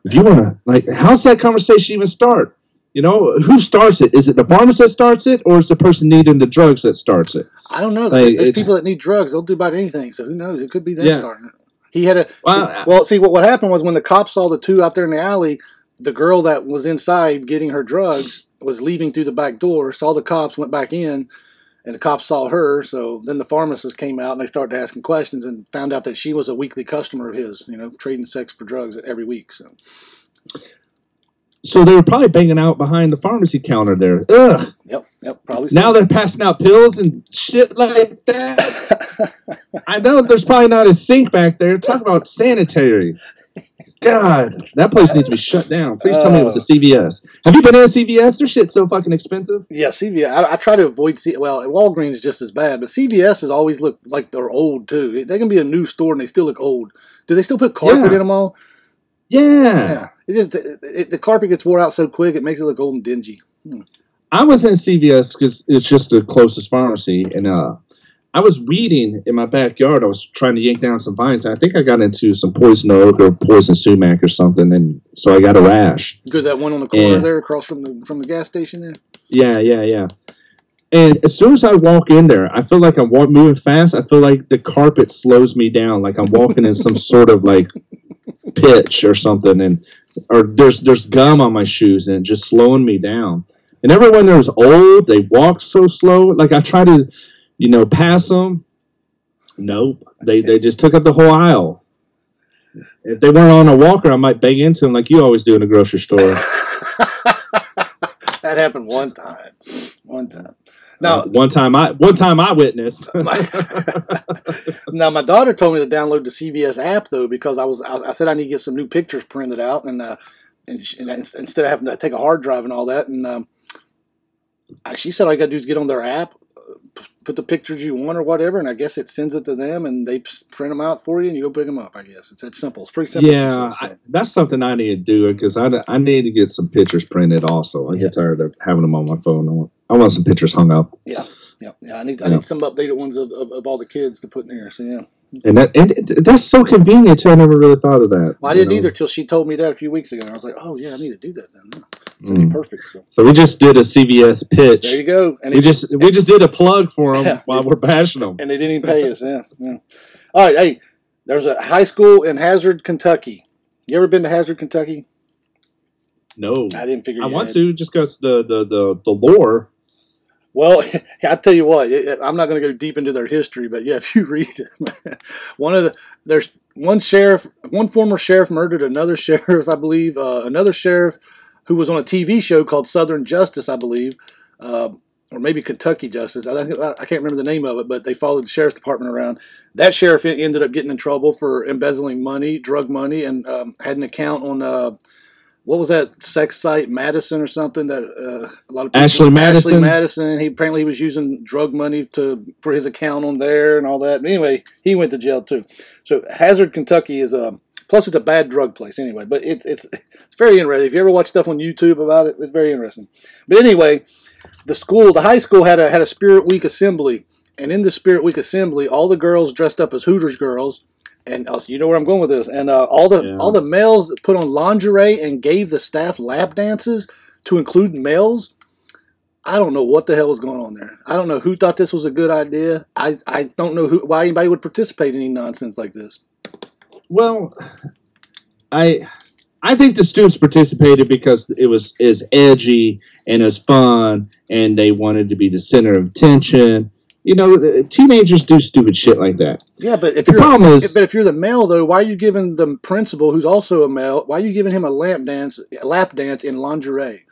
if you want to, like, how's that conversation even start? You know, who starts it? Is it the pharmacist that starts it, or is the person needing the drugs that starts it? I don't know. Like, There's it- people that need drugs. They'll do about anything. So who knows? It could be them Yeah. starting it. He had a Well, well. See what what happened was when the cops saw the two out there in the alley, the girl that was inside getting her drugs was leaving through the back door. Saw the cops, went back in, and the cops saw her. So then the pharmacist came out and they started asking questions and found out that she was a weekly customer of his. You know, trading sex for drugs every week. So So they were probably banging out behind the pharmacy counter there. Ugh. yep, yep, probably. so. Now they're passing out pills and shit like that. I know there's probably not a sink back there. Talk about sanitary. God, that place needs to be shut down. Please tell me it was a uh. CVS. Have you been in a CVS? Their shit's so fucking expensive. Yeah, CVS. I, I try to avoid C. Well, Walgreens is just as bad, but CVS has always looked like they're old too. They can be a new store and they still look old. Do they still put carpet Yeah. in them all? Yeah. Yeah, it just it, it, the carpet gets wore out so quick it makes it look old and dingy. I was in CVS because it's just the closest pharmacy, and uh, I was weeding in my backyard. I was trying to yank down some vines, and I think I got into some poison oak or poison sumac or something, and so I got a rash. Good that one on the corner Yeah. there across from the from the gas station there. Yeah, yeah, yeah. And as soon as I walk in there, I feel like I'm walk, moving fast. I feel like the carpet slows me down, like I'm walking in some sort of like pitch or something, and or there's there's gum on my shoes and just slowing me down. And everyone there was old. They walk so slow. Like I try to, you know, pass them. Nope. They they just took up the whole aisle. If they weren't on a walker, I might bang into them like you always do in a grocery store. that happened one time. One time. Now, Uh, one time I one time I witnessed. now my daughter told me to download the CVS app though because I was I, I said I need to get some new pictures printed out and uh, and, she, and instead of having to take a hard drive and all that and um, I, she said all you got to do is get on their app, put the pictures you want or whatever, and I guess it sends it to them and they print them out for you and you go pick them up. I guess it's that simple. It's pretty simple. yeah, she says, so. I, that's something I need to do because I, I need to get some pictures printed. Also, I Yeah. get tired of having them on my phone. I want I want some pictures hung up, yeah, yeah, yeah. I need I Yeah. need some updated ones of, of, of all the kids to put in there. So yeah. And that and it- that's so convenient too. I never really thought of that. Well, I didn't know? either till she told me that a few weeks ago. And I was like, oh yeah, I need to do that then. It's gonna Mm. be perfect. So So we just did a CVS pitch. there you go. And we it- just we just did a plug for them Yeah. while we're bashing them. and they didn't even pay us. Yeah, yeah. All right, hey, there's a high school in Hazard, Kentucky. You ever been to Hazard, Kentucky? No, I didn't figure. It out. I want had. to just because the the the the lore. Well, I tell you what, I'm not going to go deep into their history, but yeah, if you read it, one of the there's one sheriff, one former sheriff murdered another sheriff, I believe. Uh, another sheriff who was on a TV show called Southern Justice, I believe, uh, or maybe Kentucky Justice. I, think- I can't remember the name of it, but they followed the sheriff's department around. That sheriff ended up getting in trouble for embezzling money, drug money, and um, had an account on. Uh, what was that sex site, Madison or something? That uh, a lot of people, Ashley Madison? Ashley Madison. He apparently he was using drug money to for his account on there and all that. But anyway, he went to jail too. So Hazard, Kentucky is a plus it's a bad drug place anyway. But it's it's it's very interesting. If you ever watch stuff on YouTube about it, it's very interesting. But anyway, the school, the high school had a had a Spirit Week assembly, and in the Spirit Week assembly, all the girls dressed up as Hooters girls. And also, you know where I'm going with this. And uh, all the Yeah. all the males put on lingerie and gave the staff lap dances to include males. I don't know what the hell was going on there. I don't know who thought this was a good idea. I, I don't know who why anybody would participate in any nonsense like this. Well, I I think the students participated because it was as edgy and as fun, and they wanted to be the center of attention. You know, teenagers do stupid shit like that. Yeah, but if The you're problem is, but if you're the male though, why are you giving the principal, who's also a male, why are you giving him a lap dance, lap dance in lingerie?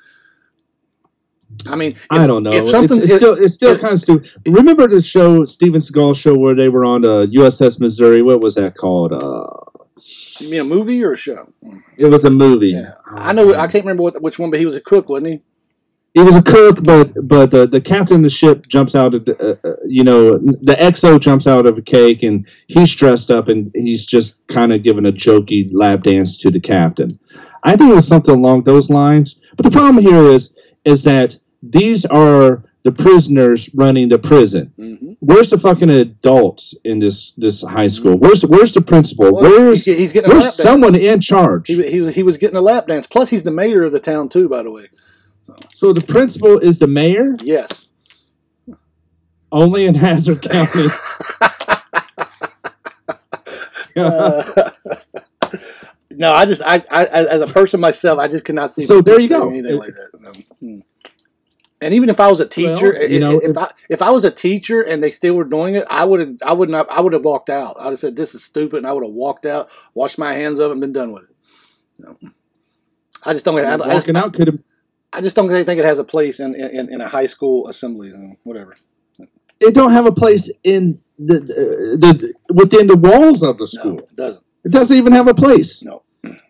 I mean, if, I don't know. If It's, something, it's if- still it's still if- kind of stupid. Remember the show Steven Seagal show where they were on the USS Missouri? What was that called? Uh, you mean a movie or a show? it was a movie. Yeah. I know. I can't remember what, which one, but he was a cook, wasn't he? He was a cook, but but the, the captain of the ship jumps out of the, uh, uh, you know the XO jumps out of a cake and he's dressed up and he's just kind of giving a jokey lap dance to the captain. I think it was something along those lines. But the problem here is is that these are the prisoners running the prison. Mm-hmm. Where's the fucking adults in this this high school? Where's where's the principal? Well, where's he's, he's getting where's someone in charge? He, he, was- he was getting a lap dance. Plus, he's the mayor of the town too, by the way. So the principal is the mayor, Yes. only in Hazard County. Uh, no, I just I, I as a person myself, I just cannot see. So there you go. in Anything like that. No. And even if I was a teacher, Well, you know, if, if- I if I was a teacher and they still were doing it, I would have I would not I would have walked out. I would have said this is stupid, and I would have walked out, washed my hands of it, and been done with it. No. I just don't. I, I, just, Walking out could have. I just don't think it has a place in in, in a high school assembly. know, Whatever. It don't have a place in the, the, the within the walls of the No, school. it doesn't. It doesn't even have a place. No.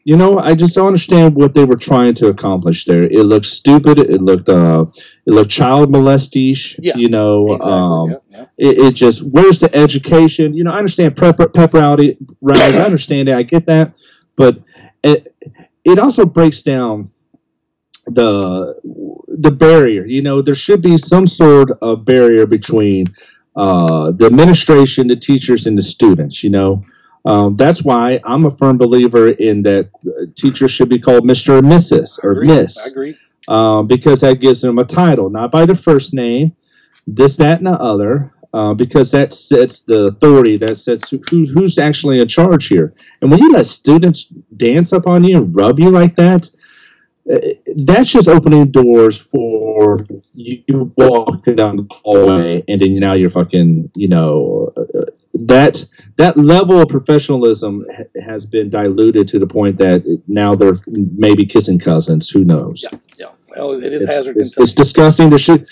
You know, I just don't understand what they were trying to accomplish there. It looked stupid. It looked uh, it looked child molestish. Yeah, You know, Exactly. um, yeah, yeah. it, it just where's the education? You know, I understand prep pep rally rallies. I understand it. I get that, but it it also breaks down the the barrier. You know, there should be some sort of barrier between uh, the administration, the teachers, and the students. You know, um, that's why I'm a firm believer in that uh, teachers should be called Mister or Mrs. Or agree. Miss I agree. um, because that gives them a title, not by the first name, this, that, and the other, uh, because that sets the authority, that sets who, who- who's actually in charge here. And when you let students dance up on you and rub you like that, that's just opening doors for you walking down the hallway, and then now you're fucking, you know, uh, that that level of professionalism has been diluted to the point that now they're maybe kissing cousins. Who knows? Yeah, yeah. Well, it is It's- Hazard, It's, it's disgusting. There should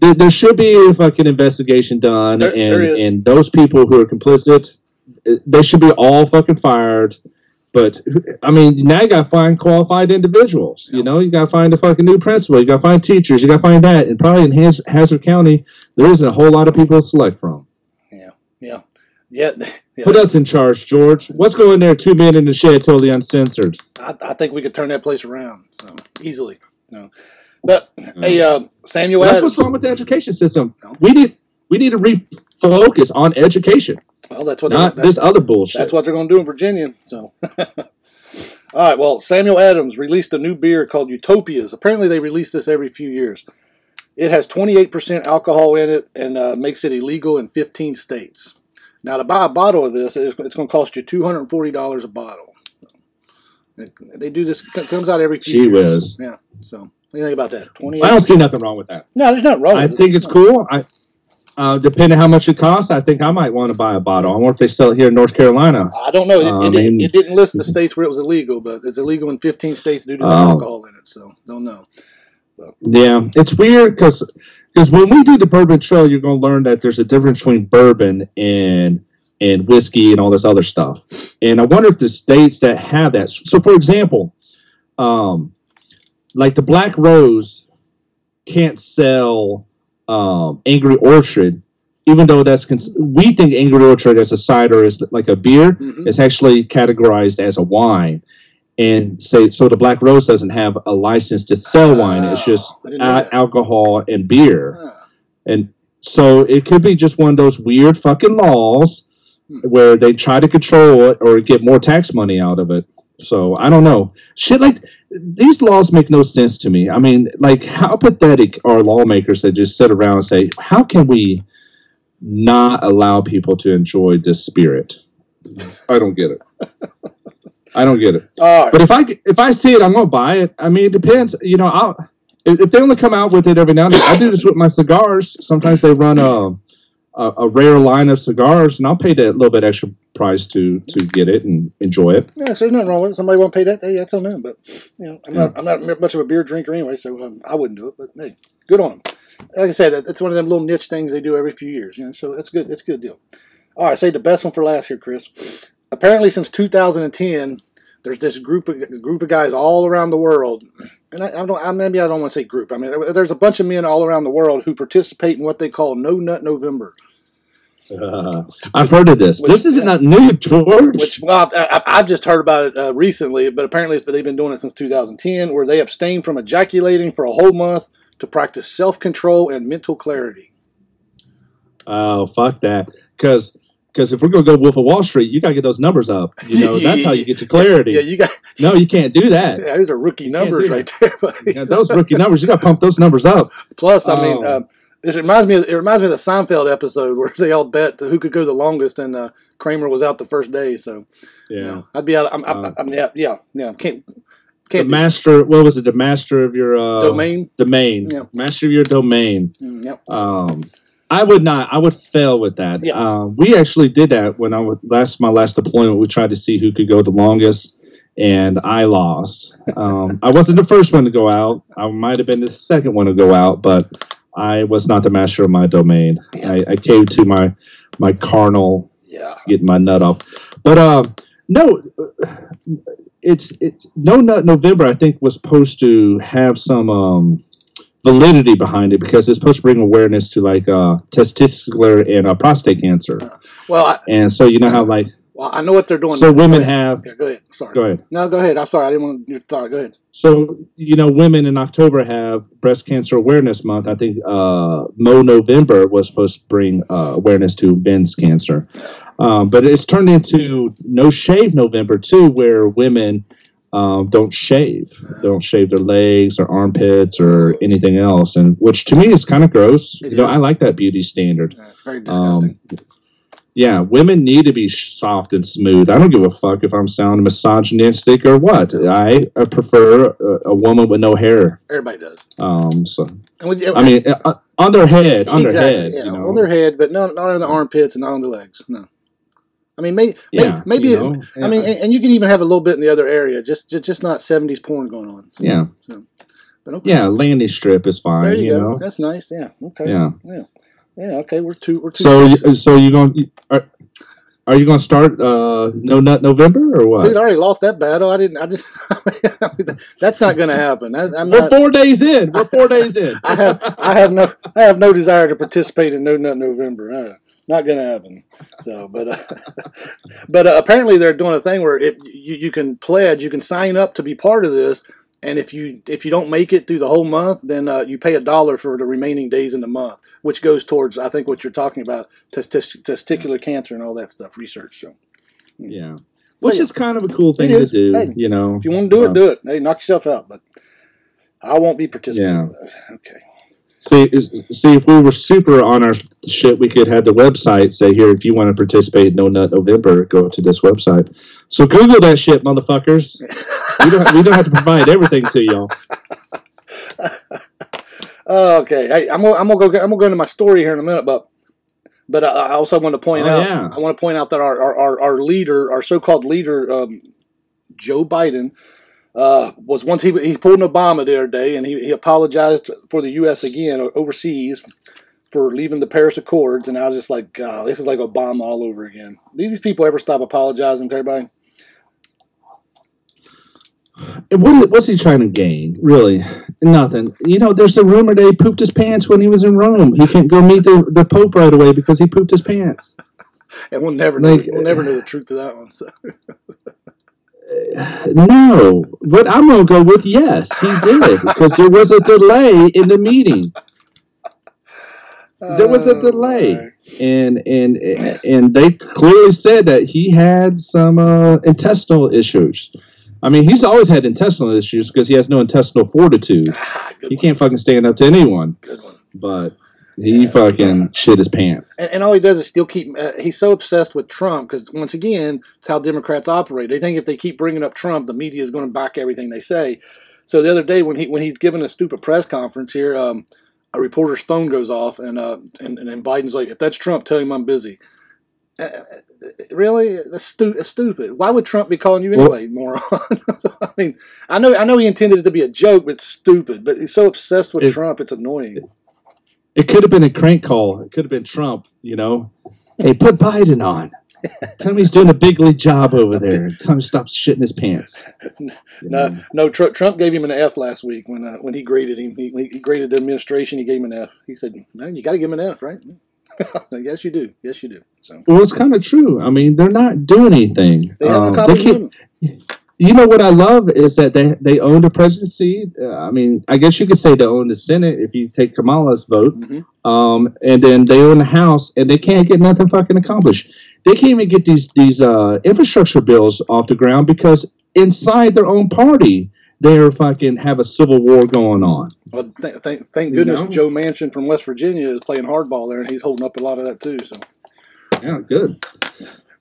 there, there should be a fucking investigation done, There- and there and those people who are complicit, eh, they should be all fucking fired. But I mean, now you got to find qualified individuals. You know, you got to find a fucking new principal. You got to find teachers. You got to find that. And probably in Haz- Hazard County, there isn't a whole lot of people to select from. yeah, yeah. yeah. Put us in charge, George. Let's go in there, two men in the shed, totally uncensored. I, I think we could turn that place around so, easily. No. But hey, uh, Samuel That's Adams. what's wrong with the education system. No. We need we need to refocus on education. Well, that's what not they're, this that's, other bullshit. that's what they're going to do in Virginia. So, all right. Well, Samuel Adams released a new beer called Utopias. Apparently, they release this every few years. It has 28% alcohol in it and uh, makes it illegal in 15 states. Now, to buy a bottle of this, it's, it's going to cost you $240 a bottle. They do this. It comes out every few Gee years. whiz. Yeah. So, what do you think about that? 28. I don't see nothing wrong with that. No, there's nothing wrong. I think it's cool. I uh, depending how much it costs, I think I might want to buy a bottle. I wonder if they sell it here in North Carolina. I don't know. It, Uh, it, it didn't list the states where it was illegal, but it's illegal in 15 states due to the Oh. alcohol in it. So don't know. Yeah, it's weird because because when we do the bourbon trail, you're going to learn that there's a difference between bourbon and and whiskey and all this other stuff. And I wonder if the states that have that. So, for example, um, like the Black Rose can't sell um, Angry Orchard, even though that's cons- we think Angry Orchard as a cider is like a beer. Mhm. It's actually categorized as a wine. And say so, the Black Rose doesn't have a license to sell wine. It's just Oh, didn't know a- alcohol and beer. Ah, And so it could be just one of those weird fucking laws Hmm. where they try to control it or get more tax money out of it. So I don't know. Shit like these laws make no sense to me. I mean, like how pathetic are lawmakers that just sit around and say, "How can we not allow people to enjoy this spirit?" I don't get it. I don't get it. right. But if I if I see it, I'm gonna buy it. I mean, it depends. You know, I'll if if they only come out with it every now and then. I do this with my cigars. Sometimes they run a a, a rare line of cigars, and I'll pay that little bit extra price to to get it and enjoy it. Yeah, so there's nothing wrong with it. Somebody won't pay that? Hey, that's on them. But you know, I'm not. I'm not much of a beer drinker anyway, so um, I wouldn't do it. But hey, good on them. Like I said, it's one of them little niche things they do every few years. You know, so it's good. It's a good deal. All right, say the best one for last here, Chris. Apparently, since 2010, there's this group of group of guys all around the world, and I, I don't. I, maybe I don't want to say group. I mean, there's a bunch of men all around the world who participate in what they call No Nut November. Uh, I've heard of this. Which- this isn't not new, George. Which well, I, I, I just heard about it uh, recently, but apparently it's- they've been doing it since 2010, where they abstain from ejaculating for a whole month to practice self control and mental clarity. oh fuck that, because because if we're gonna go Wolf of Wall Street, you gotta get those numbers up. You know, that's how you get your clarity. Yeah, you got no, you can't do that. yeah, those are rookie numbers right there. buddy. Yeah, those rookie numbers, you gotta pump those numbers up. Plus, I mean, Oh. um, this reminds me. Of, it reminds me of the Seinfeld episode where they all bet who could go the longest, and uh, Kramer was out the first day. So Yeah. you know, I'd be out. I'm, I'm, Uh, I'm, yeah, yeah, yeah. Can't The can't master, what was it? The master of your uh, domain. Domain. Yeah. Master of your domain. Mm, yep. Um, I would not. I would fail with that. Yeah. Um, we actually did that when I was last my last deployment. We tried to see who could go the longest, and I lost. Um, I wasn't the first one to go out. I might have been the second one to go out, but I was not the master of my domain. I, I caved to my my carnal Yeah. getting my nut off. But um, no, it's it's no nut November. I think was supposed to have some um, validity behind it because it's supposed to bring awareness to like uh, testicular and uh, prostate cancer. Well, I, And so you know how like well, I know what they're doing. so Go women have Yeah, go ahead. Sorry. go ahead. No, go ahead. I'm sorry. I didn't want your thought. Go ahead. So you know, women in October have Breast Cancer Awareness Month. I think uh, Mo November was supposed to bring uh, awareness to men's cancer, um, but it's turned into No Shave November too, where women um, don't shave, they don't shave their legs or armpits or anything else, and which to me is kind of gross. It you know. I like that beauty standard. Yeah, it's very disgusting. Um, yeah, women need to be soft and smooth. I don't give a fuck if I'm sounding misogynistic or what. I, I prefer a, a woman with no hair. Everybody does. Um, so And I mean, uh, on their head, on exactly. their head. yeah, you know? on their head, but not not on the armpits and not on the legs. No. I mean, may, yeah, may, maybe. you know? I mean, and, and you can even have a little bit in the other area, just just, just not '70s porn going on. yeah, But okay. yeah, landing strip is fine. There you, you go. know, That's nice. Yeah. Okay. yeah. Yeah. Yeah. Okay. We're two. We're two. So, you, so you going are, are you going to start uh, no nut November or what? dude, I already lost that battle. I didn't. I just. that's not going to happen. I, I'm We're not. four days in. We're four days in. I have. I have no. I have no desire to participate in No Nut November. Uh, not going to happen. So, but uh, but uh, apparently they're doing a thing where it you, you can pledge, you can sign up to be part of this, and if you if you don't make it through the whole month, then uh, you pay a dollar for the remaining days in the month, which goes towards I think what you're talking about testis- testicular cancer and all that stuff research. So yeah, which yeah. is kind of a cool thing to do. Hey, you know, if you want to do it, Uh, do it. Hey, knock yourself out, but I won't be participating. Okay. See, see, if we were super on our shit, we could have the website say here, if you want to participate in No Nut November, go to this website. So Google that shit, motherfuckers. we don't, we don't have to provide everything to y'all. Oh, okay. Hey, I'm gonna, I'm gonna go. I'm gonna go into my story here in a minute, but but I, I also want to point Oh, out. yeah. I want to point out that our our, our, our leader, our so-called leader, um, Joe Biden, uh, was once he he pulled an Obama the other day, and he, he apologized for the U.S. again overseas for leaving the Paris Accords, and I was just like, God, this is like Obama all over again. Do these people ever stop apologizing to everybody? And what, what's he trying to gain? Really, nothing. You know, there's a rumor that he pooped his pants when he was in Rome. He can't go meet the, the Pope right away because he pooped his pants. And we'll never know, we'll never know the truth of that one. So. No, but I'm gonna go with yes, he did because there was a delay in the meeting. There was a Oh, delay. and and and they clearly said that he had some uh, intestinal issues. I mean, he's always had intestinal issues because he has no intestinal fortitude. Ah, He one. can't fucking stand up to anyone. Good one. But he fucking shit his pants. And, and all he does is still keep. Uh, he's so obsessed with Trump because once again, it's how Democrats operate. They think if they keep bringing up Trump, the media is going to back everything they say. So the other day when he when he's giving a stupid press conference here, um, a reporter's phone goes off, and uh, and and then Biden's like, "If that's Trump, tell him I'm busy." Uh, uh, really, that's, stu- that's stupid. Why would Trump be calling you Well- anyway, moron? So, I mean, I know I know he intended it to be a joke, but it's stupid. But he's so obsessed with It- Trump, it's annoying. It could have been a crank call. It could have been Trump. You know, hey, put Biden on. Tell him he's doing a big league job over there. Tell him to stop shitting his pants. You No, know? no. Tr- Trump gave him an F last week when uh, when he graded him. He, he graded the administration. He gave him an F. He said, "No, you got to give him an F, right?" yes, you do. Yes, you do. So Well, it's kind of true. I mean, they're not doing anything. they haven't Um, can't- nothing. You know what I love is that they they own the presidency. Uh, I mean, I guess you could say they own the Senate if you take Kamala's vote, Mhm. um, and then they own the House, and they can't get nothing fucking accomplished. they can't even get these these uh, infrastructure bills off the ground because inside their own party they're fucking have a civil war going on. Well, th- th- thank goodness You know? Joe Manchin from West Virginia is playing hardball there, and he's holding up a lot of that too. So Yeah, good,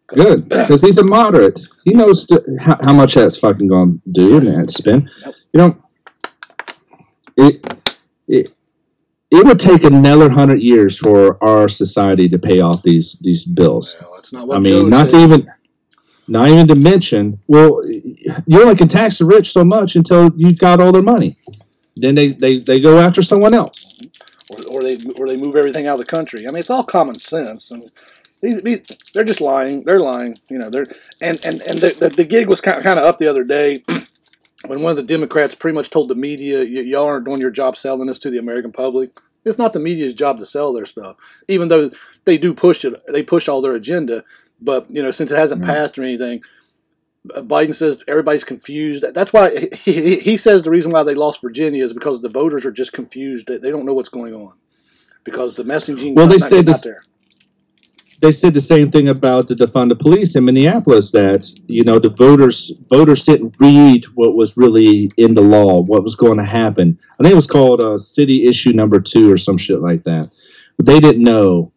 good, because he's a moderate. He knows st- how, how much that's fucking going to do and that spin. Yep. You know, it it it would take another hundred years for our society to pay off these these bills. well, that's not what I Joe mean, not said. to even, not even to mention. Well, you only can tax the rich so much until you've got all their money. Then they, they, they go after someone else. or, or they or they move everything out of the country. I mean, it's all common sense. And these, these they're just lying. They're lying. You know, they're and and and the, the, the gig was kind of, kind of up the other day when one of the Democrats pretty much told the media, "Y- "Y'all aren't doing your job selling this to the American public." It's not the media's job to sell their stuff, even though they do push it. They push all their agenda, but you know, since it hasn't Right. passed or anything. uh, Biden says everybody's confused. That's why he, he, says the reason why they lost Virginia is because the voters are just confused. They they don't know what's going on because the messaging. Well, they said this- out there. They said the same thing about the defund the police in Minneapolis. That you know the voters voters didn't read what was really in the law, what was going to happen. I think it was called uh, City Issue Number Two or some shit like that. But they didn't know.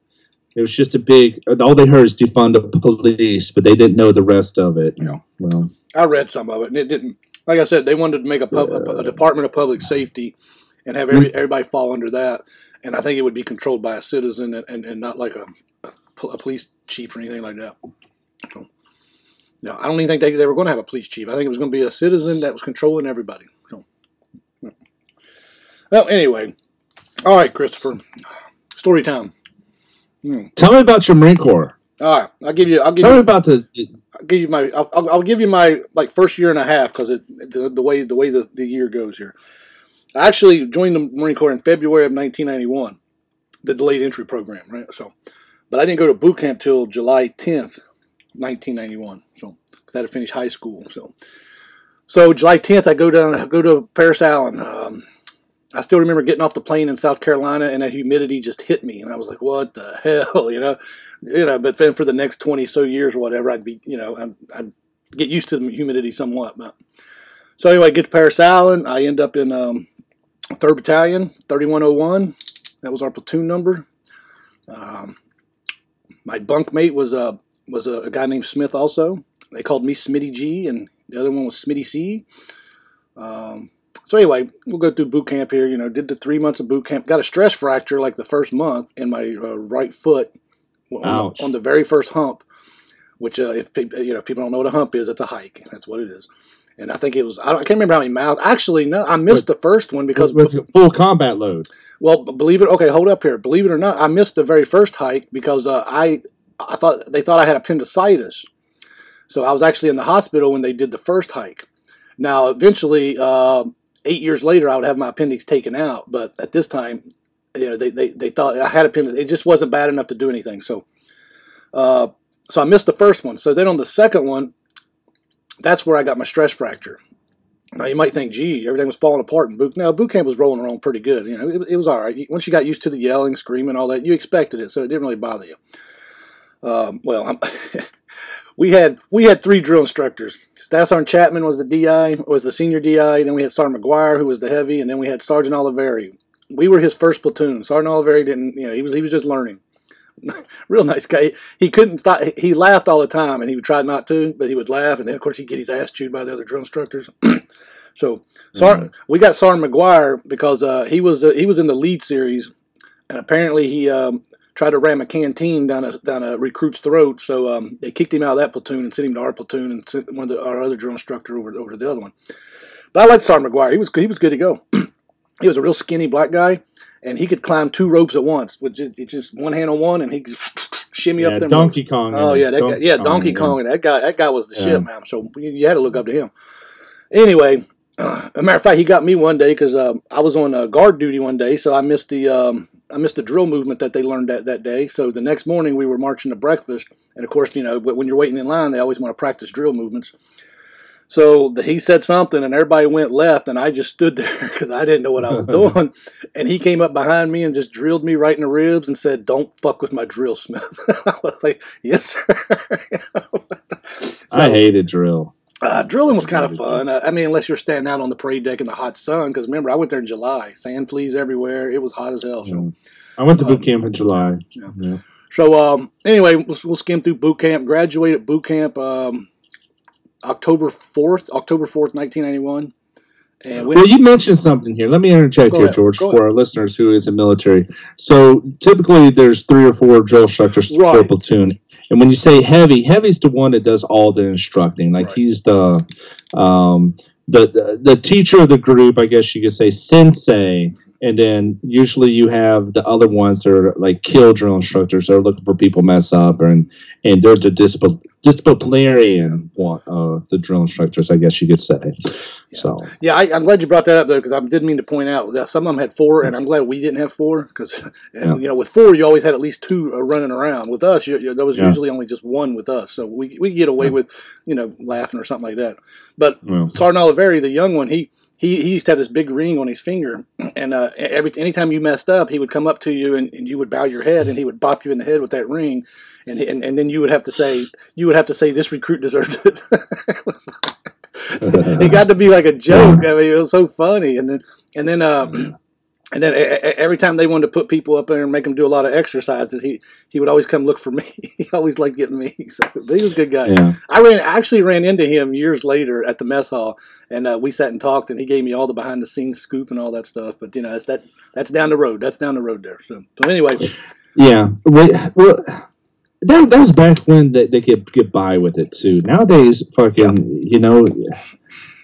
It was just a big. All they heard is defund the police, but they didn't know the rest of it. Yeah. Well, I read some of it, and it didn't. Like I said, they wanted to make a, pub, a, a Department of Public Safety and have every, everybody fall under that. And I think it would be controlled by a citizen and, and, and not like a, a, police chief or anything like that. So, no, I don't even think they, they were going to have a police chief. I think it was going to be a citizen that was controlling everybody. So, well, anyway, all right, Christopher, story time. Hmm. tell me about your Marine Corps. All right, I'll give you. I'll give Tell me about the. I'll give you my. I'll, I'll, I'll give you my like first year and a half because it the, the way the way the, the year goes here. I actually joined the Marine Corps in February of 1991, the delayed entry program, right? So, but I didn't go to boot camp till July 10th, 1991. So, I had to finish high school. So, so July 10th, I go down, I go to Parris Island. Um, I still remember getting off the plane in South Carolina, and that humidity just hit me, and I was like, "What the hell?" You know, you know. But then for the next 20 so years, or whatever, I'd be, you know, I'd, I'd get used to the humidity somewhat. But so anyway, I get to Parris Island. I end up in um, Third Battalion, 3101. That was our platoon number. Um, my bunkmate was a was a, a guy named Smith. Also, they called me Smitty G, and the other one was Smitty C. Um, so anyway, we'll go through boot camp here. You know, did the three months of boot camp. Got a stress fracture like the first month in my uh, right foot on the, on the very first hump. Which, uh, if you know, if people don't know what a hump is, it's a hike. That's what it is. And I think it was. I, don't, I can't remember how many miles. Actually, no, I missed the first one because with full combat load. well, believe it. Okay, hold up here. Believe it or not, I missed the very first hike because uh, I I thought they thought I had appendicitis, so I was actually in the hospital when they did the first hike. Now, eventually, uh, eight years later, I would have my appendix taken out, but at this time, you know, they, they, they thought I had appendix. It just wasn't bad enough to do anything. So, uh, so I missed the first one. So then on the second one, that's where I got my stress fracture. Now you might think, gee, everything was falling apart in boot. No, boot camp was rolling along pretty good. You know, it, it was all right. Once you got used to the yelling, screaming, all that, you expected it, so it didn't really bother you. Um, well, we had we had three drill instructors. Sergeant Chapman was the DI, was the senior DI. Then we had Sergeant McGuire, who was the heavy, and then we had Sergeant Oliveri. We were his first platoon. Sergeant Oliveri didn't, you know, he was he was just learning. Real nice guy. He couldn't stop. He laughed all the time, and he would try not to, but he would laugh, and then of course he'd get his ass chewed by the other drill instructors. so, Sar- we got Sergeant McGuire because uh, he was uh, he was in the lead series, and apparently he um, tried to ram a canteen down a down a recruit's throat. So um, they kicked him out of that platoon and sent him to our platoon and sent one of the, our other drill instructor over over to the other one. But I liked Sergeant McGuire. He was he was good to go. he was a real skinny black guy, and he could climb two ropes at once with just, just one hand on one, and he could shimmy Yeah, up them. Donkey ropes. Kong. Oh yeah, that guy, yeah, Donkey. Kong. That guy, that guy was the Yeah. shit, man. So you, you had to look up to him. Anyway, uh, a matter of fact, he got me one day because um, I was on uh, guard duty one day, so I missed the um, I missed the drill movement that they learned that, that day. So the next morning we were marching to breakfast, and of course, you know, when you're waiting in line, they always want to practice drill movements. So the, he said something, and everybody went left, and I just stood there because I didn't know what I was doing. and he came up behind me and just drilled me right in the ribs and said, "Don't fuck with my drill, Smith." I was like, "Yes, sir." so, I hated drill. Uh, drilling was kind of fun. Uh, I mean, unless you're standing out on the parade deck in the hot sun. Because remember, I went there in July. Sand fleas everywhere. It was hot as hell. So. Mm. I went to boot um, camp in July. Yeah. yeah. So um, anyway, we'll, we'll, skim through boot camp. Graduated boot camp um, October fourth, October fourth, nineteen ninety one. And well, you mentioned something here. Let me interject here, ahead. George, for our listeners who is in military. So typically, there's three or four drill instructors right. per platoon. And when you say heavy, heavy's the one that does all the instructing. Like right. he's the, um, the, the the teacher of the group, I guess you could say sensei. And then usually you have the other ones that are like kill drill instructors that are looking for people mess up, and and they're the discipline disciplinarian one uh, the drill instructors, I guess you could say. Yeah. So yeah, I, am glad you brought that up though because I didn't mean to point out that some of them had four, and I'm glad we didn't have four because yeah. you know with four you always had at least two uh, running around. With us, you, you, there was yeah. usually only just one with us, so we we get away with you know laughing or something like that. But yeah. Sergeant Oliveri, the young one, he. He, he used to have this big ring on his finger, and uh, every anytime you messed up, he would come up to you and, and you would bow your head, and he would bop you in the head with that ring, and, and and then you would have to say you would have to say this recruit deserved it. it got to be like a joke. I mean, it was so funny, and then and then uh, and then every time they wanted to put people up there and make them do a lot of exercises, he he would always come look for me. he always liked getting me. So, but he was a good guy. Yeah. I ran actually ran into him years later at the mess hall, and uh, we sat and talked, and he gave me all the behind the scenes scoop and all that stuff. But you know, that's that that's down the road. That's down the road there. So, so anyway. Yeah. Well, that, that was back when they, they could get by with it too. Nowadays, fucking, yeah. you know,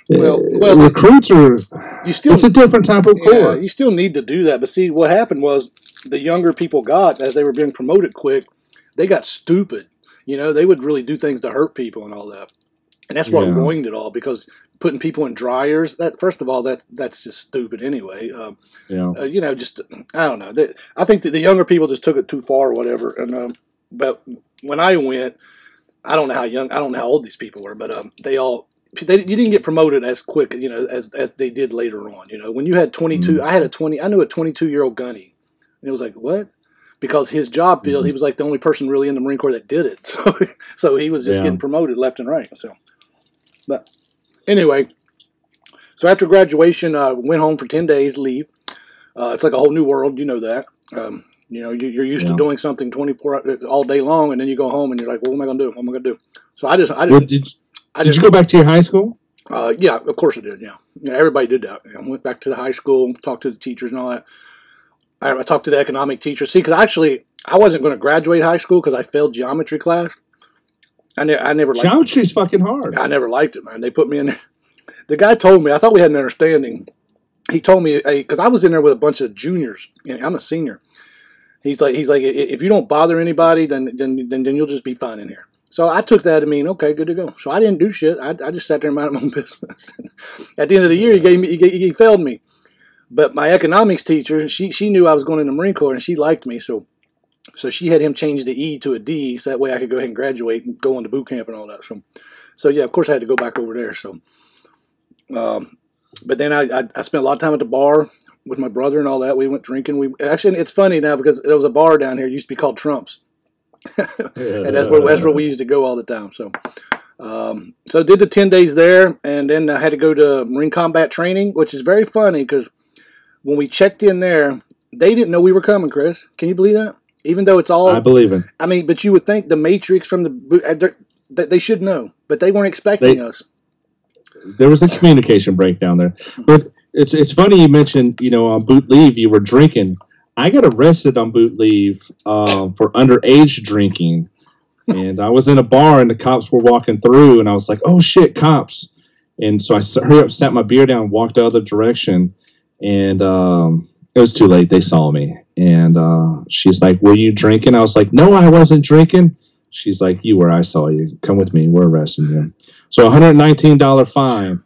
well, uh, well, recruits are. You still, it's a different type of yeah, You still need to do that, but see, what happened was the younger people got as they were being promoted quick, they got stupid. You know, they would really do things to hurt people and all that, and that's what yeah. ruined it all because putting people in dryers that first of all that's that's just stupid anyway um, yeah. Uh, you know just i don't know they, i think that the younger people just took it too far or whatever and um, but when I went, I don't know how young, I don't know how old these people were, but um, they all they, you didn't get promoted as quick, you know, as as they did later on. You know, when you had 22, mm-hmm. I had a 20, I knew a 22 year old gunny, and it was like what? Because his job field, mm-hmm. he was like the only person really in the Marine Corps that did it. So, so he was just yeah. getting promoted left and right. So, but anyway, so after graduation, I uh, went home for 10 days, leave. Uh, it's like a whole new world, you know that. Um, you know, you, are used yeah. to doing something 24 uh, all day long, and then you go home and you're like, "What am I going to do? What am I going to do?" So I just, I just, well, did, I just, did you go back to your high school? Uh, yeah, of course I did. Yeah, yeah everybody did that. I went back to the high school, talked to the teachers and all that. I, I talked to the economic teacher. See, because actually, I wasn't going to graduate high school because I failed geometry class. I, ne- I never liked geometry's fucking hard. I never liked it, man. They put me in. There. The guy told me. I thought we had an understanding. He told me because I was in there with a bunch of juniors, and I'm a senior. He's like, he's like, if you don't bother anybody, then then then, then you'll just be fine in here. So I took that to mean, okay, good to go. So I didn't do shit. I, I just sat there and minded my own business. At the end of the year, he gave me, he, he failed me. But my economics teacher, she she knew I was going in the Marine Corps and she liked me, so so she had him change the E to a D, so that way I could go ahead and graduate and go into boot camp and all that. So, so yeah, of course I had to go back over there. So, um, but then I, I, I spent a lot of time at the bar with my brother and all that. We went drinking. We actually, it's funny now because there was a bar down here. It used to be called Trump's, and that's where that's where we used to go all the time. So, um, so did the ten days there, and then I had to go to Marine Combat Training, which is very funny because when we checked in there, they didn't know we were coming. Chris, can you believe that? Even though it's all, I believe it. I mean, but you would think the Matrix from the uh, they should know, but they weren't expecting they, us. There was a communication breakdown there, but it's it's funny you mentioned you know on boot leave you were drinking. I got arrested on boot leave uh, for underage drinking, and I was in a bar and the cops were walking through, and I was like, "Oh shit, cops!" And so I hurry up, sat my beer down, walked the other direction, and um, it was too late. They saw me, and uh, she's like, "Were you drinking?" I was like, "No, I wasn't drinking." She's like, "You were. I saw you. Come with me. We're arresting you." So, $119 fine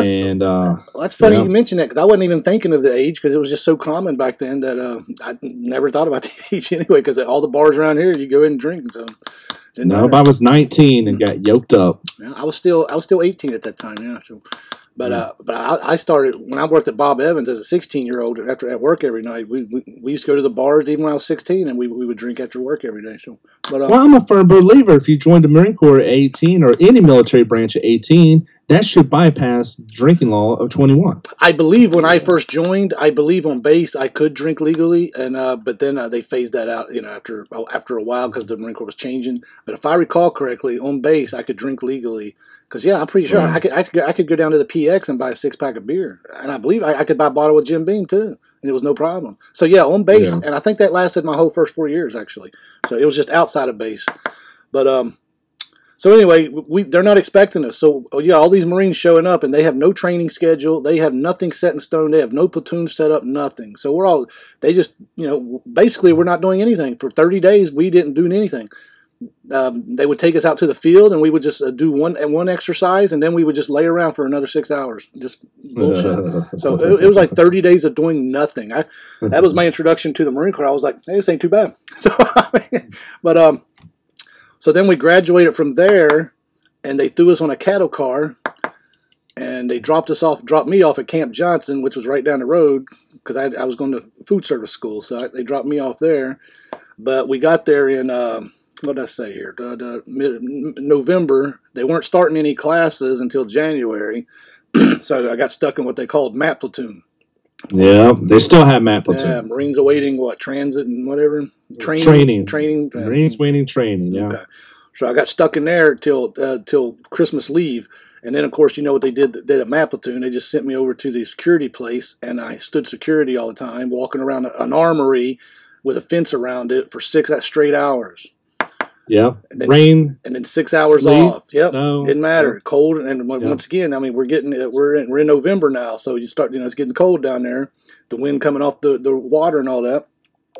and uh, well, that's funny you, know, you mentioned that because I wasn't even thinking of the age because it was just so common back then that uh, I never thought about the age anyway. Because all the bars around here, you go in and drink. So no, I was 19 and got yoked up. Yeah, I was still I was still 18 at that time. Yeah. So, but uh, but I, I started when I worked at Bob Evans as a 16 year old after at work every night. We, we we used to go to the bars even when I was 16, and we, we would drink after work every day. So, but uh, Well, I'm a firm believer if you joined the Marine Corps at 18 or any military branch at 18, that should bypass drinking law of 21. I believe when I first joined, I believe on base I could drink legally, and uh, but then uh, they phased that out, you know, after after a while because the Marine Corps was changing. But if I recall correctly, on base I could drink legally because yeah, I'm pretty sure Right. I could I could, go, I could go down to the PX and buy a six pack of beer, and I believe I, I could buy a bottle of Jim Beam too, and it was no problem. So yeah, on base, Yeah. and I think that lasted my whole first four years actually. So it was just outside of base, but um. So anyway, we they're not expecting us. So oh, yeah, all these Marines showing up and they have no training schedule. They have nothing set in stone. They have no platoon set up. Nothing. So we're all they just you know basically we're not doing anything for 30 days. We didn't do anything. Um, they would take us out to the field and we would just uh, do one one exercise and then we would just lay around for another six hours. Just bullshit. So it, it was like 30 days of doing nothing. I, that was my introduction to the Marine Corps. I was like, hey, this ain't too bad. So, but um, so then we graduated from there, and they threw us on a cattle car, and they dropped us off, dropped me off at Camp Johnson, which was right down the road, because I, I was going to food service school. So I, they dropped me off there, but we got there in. Um, what did I say here? Uh, uh, mid, November. They weren't starting any classes until January, so I got stuck in what they called MAT platoon. yeah, they still have MAT Yeah, platoon. Marines awaiting what transit and whatever training. Training. Training. uh, Marines waiting training, yeah. Okay. So I got stuck in there till uh, till Christmas leave, and then of course you know what they did did at MAT Platoon. They just sent me over to the security place, and I stood security all the time, walking around an armory with a fence around it for six straight hours, Yeah. and then, Rain, and then six hours sleet, off. Yep. snow. Didn't matter. Cold, and Yeah. once again, I mean, we're getting we're in, we're in November now, so you start, you know, it's getting cold down there. The wind coming off the, the water and all that.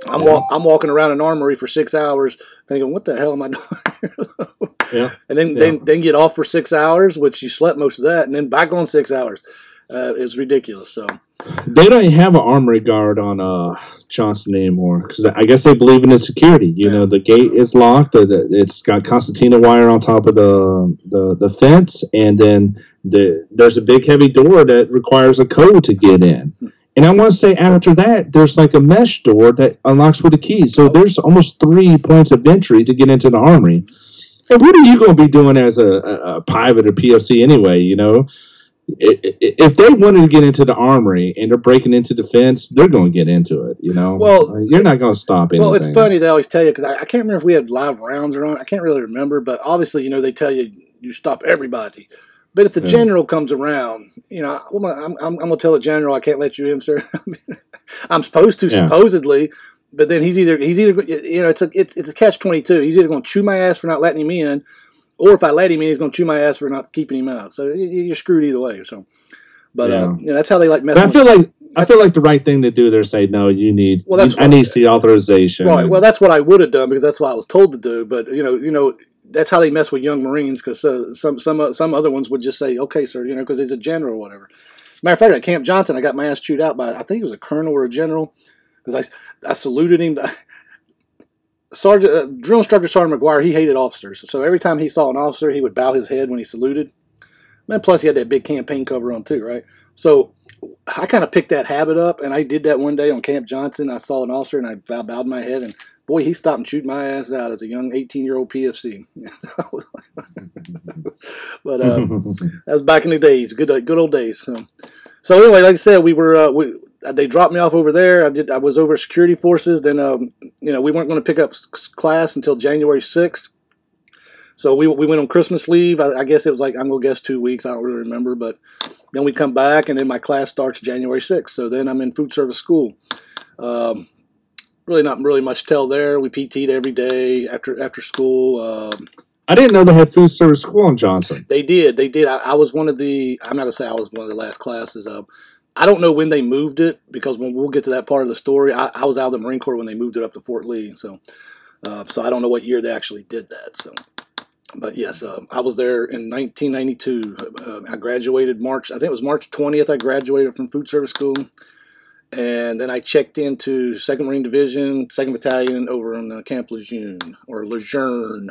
I'm Yeah. walk, I'm walking around an armory for six hours, thinking, "What the hell am I doing?" Yeah. And then Yeah. then then get off for six hours, which you slept most of that, and then back on six hours. Uh, it was ridiculous. So They don't have an armory guard on uh, Johnson anymore because I guess they believe in the security. You know, the gate is locked. the- It's got Constantina wire on top of the the, the fence, and then the, there's a big heavy door that requires a code to get in. And I want to say after that, there's like a mesh door that unlocks with a key. So there's almost three points of entry to get into the armory. And what are you going to be doing as a, a, a private or PFC anyway? You know, if they wanted to get into the armory and they're breaking into defense, they're going to get into it. You know, Well, uh, you're not going to stop anything. Well, it's funny they always tell you because I, I can't remember if we had live rounds or not. I can't really remember, but obviously, you know, they tell you you stop everybody. But if the Yeah. general comes around, you know, well, I'm, I'm, I'm going to tell the general I can't let you in, sir. I'm supposed to, Yeah. supposedly, but then he's either he's either you know it's a it's, it's a catch twenty two. He's either going to chew my ass for not letting him in, or if I let him in, he's going to chew my ass for not keeping him out. So you're screwed either way. So, but uh, you know, that's how they like mess. I feel like I feel like the right thing to do. They're no, you need. Well, that's I need see authorization. Right. Well, that's what I would have done because that's what I was told to do. But you know, you know, that's how they mess with young Marines because uh, some some uh, some other ones would just say, "Okay, sir," you know, because it's a general or whatever. Matter of fact, at Camp Johnson, I got my ass chewed out by I think it was a colonel or a general because I I saluted him. Sergeant uh, drill instructor Sergeant McGuire, he hated officers, so every time he saw an officer, he would bow his head when he saluted. And plus, he had that big campaign cover on too, right? So I kind of picked that habit up, and I did that one day on Camp Johnson. I saw an officer, and I bowed my head, and boy, he stopped and chewed my ass out as a young 18 year old PFC. I was like- but uh, that was back in the days, good good old days. So, so anyway, like I said, we were uh, we they dropped me off over there. I did I was over security forces. Then um, you know we weren't going to pick up class until January 6th. So we, we went on Christmas leave. I, I guess it was like I'm gonna guess two weeks. I don't really remember, but then we come back, and then my class starts January 6th. So then I'm in food service school. Um, really not really much tell there. We PT'd every day after after school. Um, I didn't know they had food service school in Johnson. they did. They did. I, I was one of the. I'm not gonna say I was one of the last classes. Um, I don't know when they moved it because when we'll get to that part of the story, I, I was out of the Marine Corps when they moved it up to Fort Lee. So, uh, so I don't know what year they actually did that. So, but yes, uh, I was there in 1992. Uh, I graduated March. I think it was March 20th. I graduated from food service school, and then I checked into Second Marine Division, Second Battalion over on uh, Camp Lejeune or Lejeune.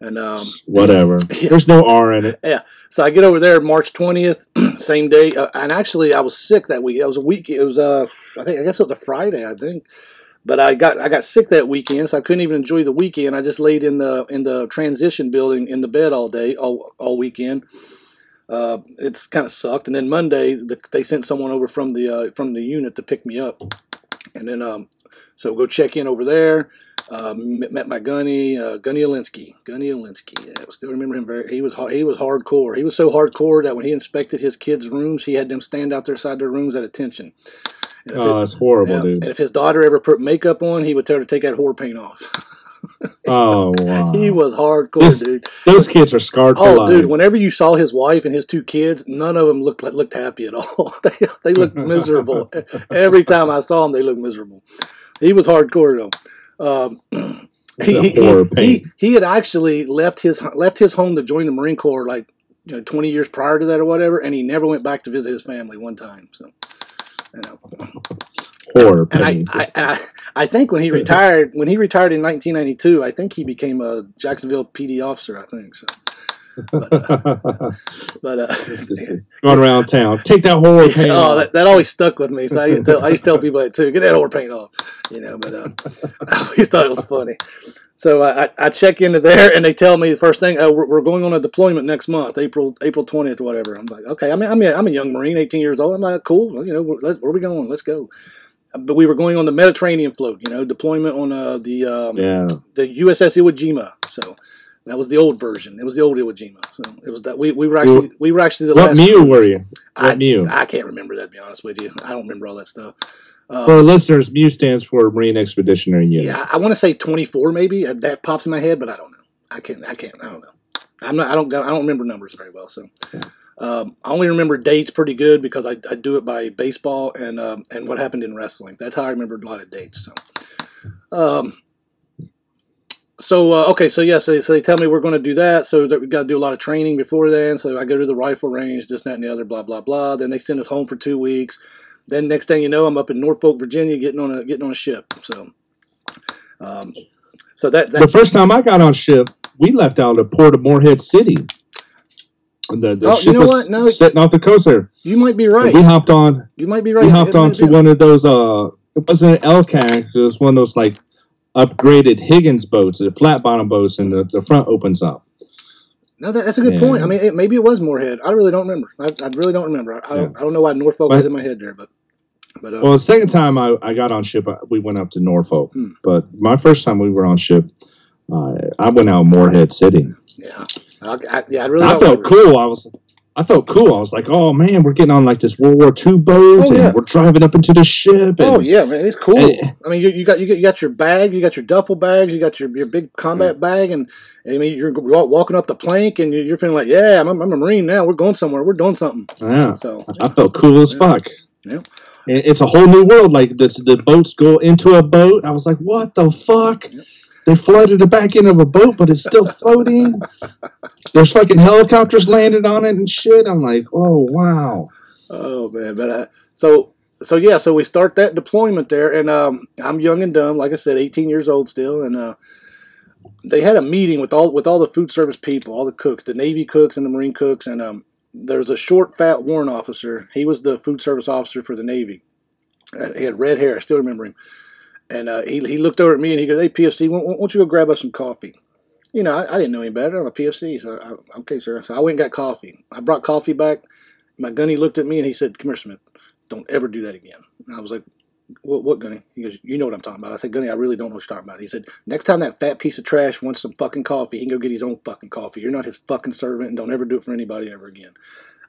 And um, Whatever. Yeah. There's no R in it. Yeah, so I get over there March twentieth, same day. Uh, and actually, I was sick that week. It was a week. It was uh, I think I guess it was a Friday. I think. But I got I got sick that weekend, so I couldn't even enjoy the weekend. I just laid in the in the transition building in the bed all day, all all weekend. Uh, it's kind of sucked. And then Monday, the, they sent someone over from the uh, from the unit to pick me up, and then um, so go check in over there. Uh, met met my Gunny, uh, Gunny Alinsky. Gunny Alinsky. Yeah, I still remember him very. He was har- he was hardcore. He was so hardcore that when he inspected his kids' rooms, he had them stand out there side their rooms at attention. And Oh, it- that's horrible, yeah, dude. and if his daughter ever put makeup on, he would tell her to take that whore paint off. Oh wow. he was hardcore, This- dude. Those kids are scarred for Oh, life. dude! Whenever you saw his wife and his two kids, none of them looked like, looked happy at all. they they looked miserable. Every time I saw them, they looked miserable. He was hardcore though. Um, he, he, he, he, had actually left his left his home to join the Marine Corps like you know twenty years prior to that or whatever, and he never went back to visit his family one time. So, you know. Horror And I, paint. I, and I, I think when he retired, when he retired in 1992, I think he became a Jacksonville PD officer. I think so. But uh, Going around town. Take that horror paint. oh, off. that, that always stuck with me. So I used to tell, I used to tell people that too. Get that old paint off, you know. But uh, I always thought it was funny. So I, I- check into there, and they tell me the first thing, oh, we're, we're going on a deployment next month, April April twentieth whatever. I'm like, okay. I mean, I'm a, I'm a young Marine, 18 years old. I'm like, cool. You know, where, let- where are we going? Let's go. But we were going on the Mediterranean float, you know, deployment on uh, the um, yeah. the USS Iwo Jima. So that was the old version. It was the old Iwo Jima. So it was that we, we were actually we were actually the What last. Mew were you? I, What Mew? I can't remember that to be honest with you. I don't remember all that stuff. Um, For our listeners, Mew stands for Marine Expeditionary Unit. yeah, I, I want to say twenty four maybe. Uh, That pops in my head, but I don't know. I can't. I can't. I don't know. I'm not. I don't. I don't remember numbers very well. So. Um, I only remember dates pretty good because I, I do it by baseball and um, and what happened in wrestling. That's how I remember a lot of dates. So, um, so uh, okay, so yes, so, so they tell me we're going to do that. So that we got to do a lot of training before then. So I go to the rifle range, this, that, and the other, blah, blah, blah. Then they send us home for two weeks. Then next thing you know, I'm up in Norfolk, Virginia, getting on a getting on a ship. So, um, so that, The first time I got on ship, we left out of Port of Morehead City. The, the Oh, you ship know was what? No. sitting off the coast there. you might be right. We hopped on. You might be right. We hopped might onto one of those. Uh, it wasn't an LCAC. It was one of those like upgraded Higgins boats, the flat bottom boats, and the, the front opens up. No, that, that's a good Yeah. point. I mean, it, maybe it was Morehead. I really don't remember. I, I really don't remember. I, I, don't, I don't know why Norfolk was in my head there, but but uh, Well, the second time I, I got on ship, we went up to Norfolk. Hmm. But my first time we were on ship, uh, I went out Morehead City. Yeah, I, I, yeah, I really. I felt remember. cool. I was, I felt cool. I was like, oh man, we're getting on like this World War II boat, Oh, and yeah. we're driving up into the ship. And, Oh yeah, man, it's cool. Eh. I mean, you, you got you got you got your bag, you got your duffel bags, you got your, your big combat bag, and, and I mean you're walking up the plank, and you're, you're feeling like, yeah, I'm, I'm a marine now. We're going somewhere. We're doing something. yeah, So I felt cool as Yeah. fuck. Yeah. It's a whole new world. Like the the boats go into a boat. I was like, what the fuck? They flooded the back end of a boat, but it's still floating. There's fucking helicopters landed on it and shit. I'm like, oh wow. Oh man, but uh, so so yeah, so we start that deployment there, and um, I'm young and dumb, like I said, 18 years old still, and uh, they had a meeting with all with all the food service people, all the cooks, the Navy cooks and the Marine cooks, and um, there's a short, fat warrant officer. He was the food service officer for the Navy. Uh, he had red hair. I still remember him. And uh, he, he looked over at me and he goes, "Hey, PFC, why, why don't you go grab us some coffee?" You know, I, I didn't know any better. I'm a PFC, so I, okay, sir. So I went and got coffee. I brought coffee back. My gunny looked at me and he said, "Come here, Smith. Don't ever do that again." And I was like, "What, what gunny?" He goes, "You know what I'm talking about." I said, "Gunny, I really don't know what you're talking about." He said, "Next time that fat piece of trash wants some fucking coffee, he can go get his own fucking coffee. You're not his fucking servant, and don't ever do it for anybody ever again."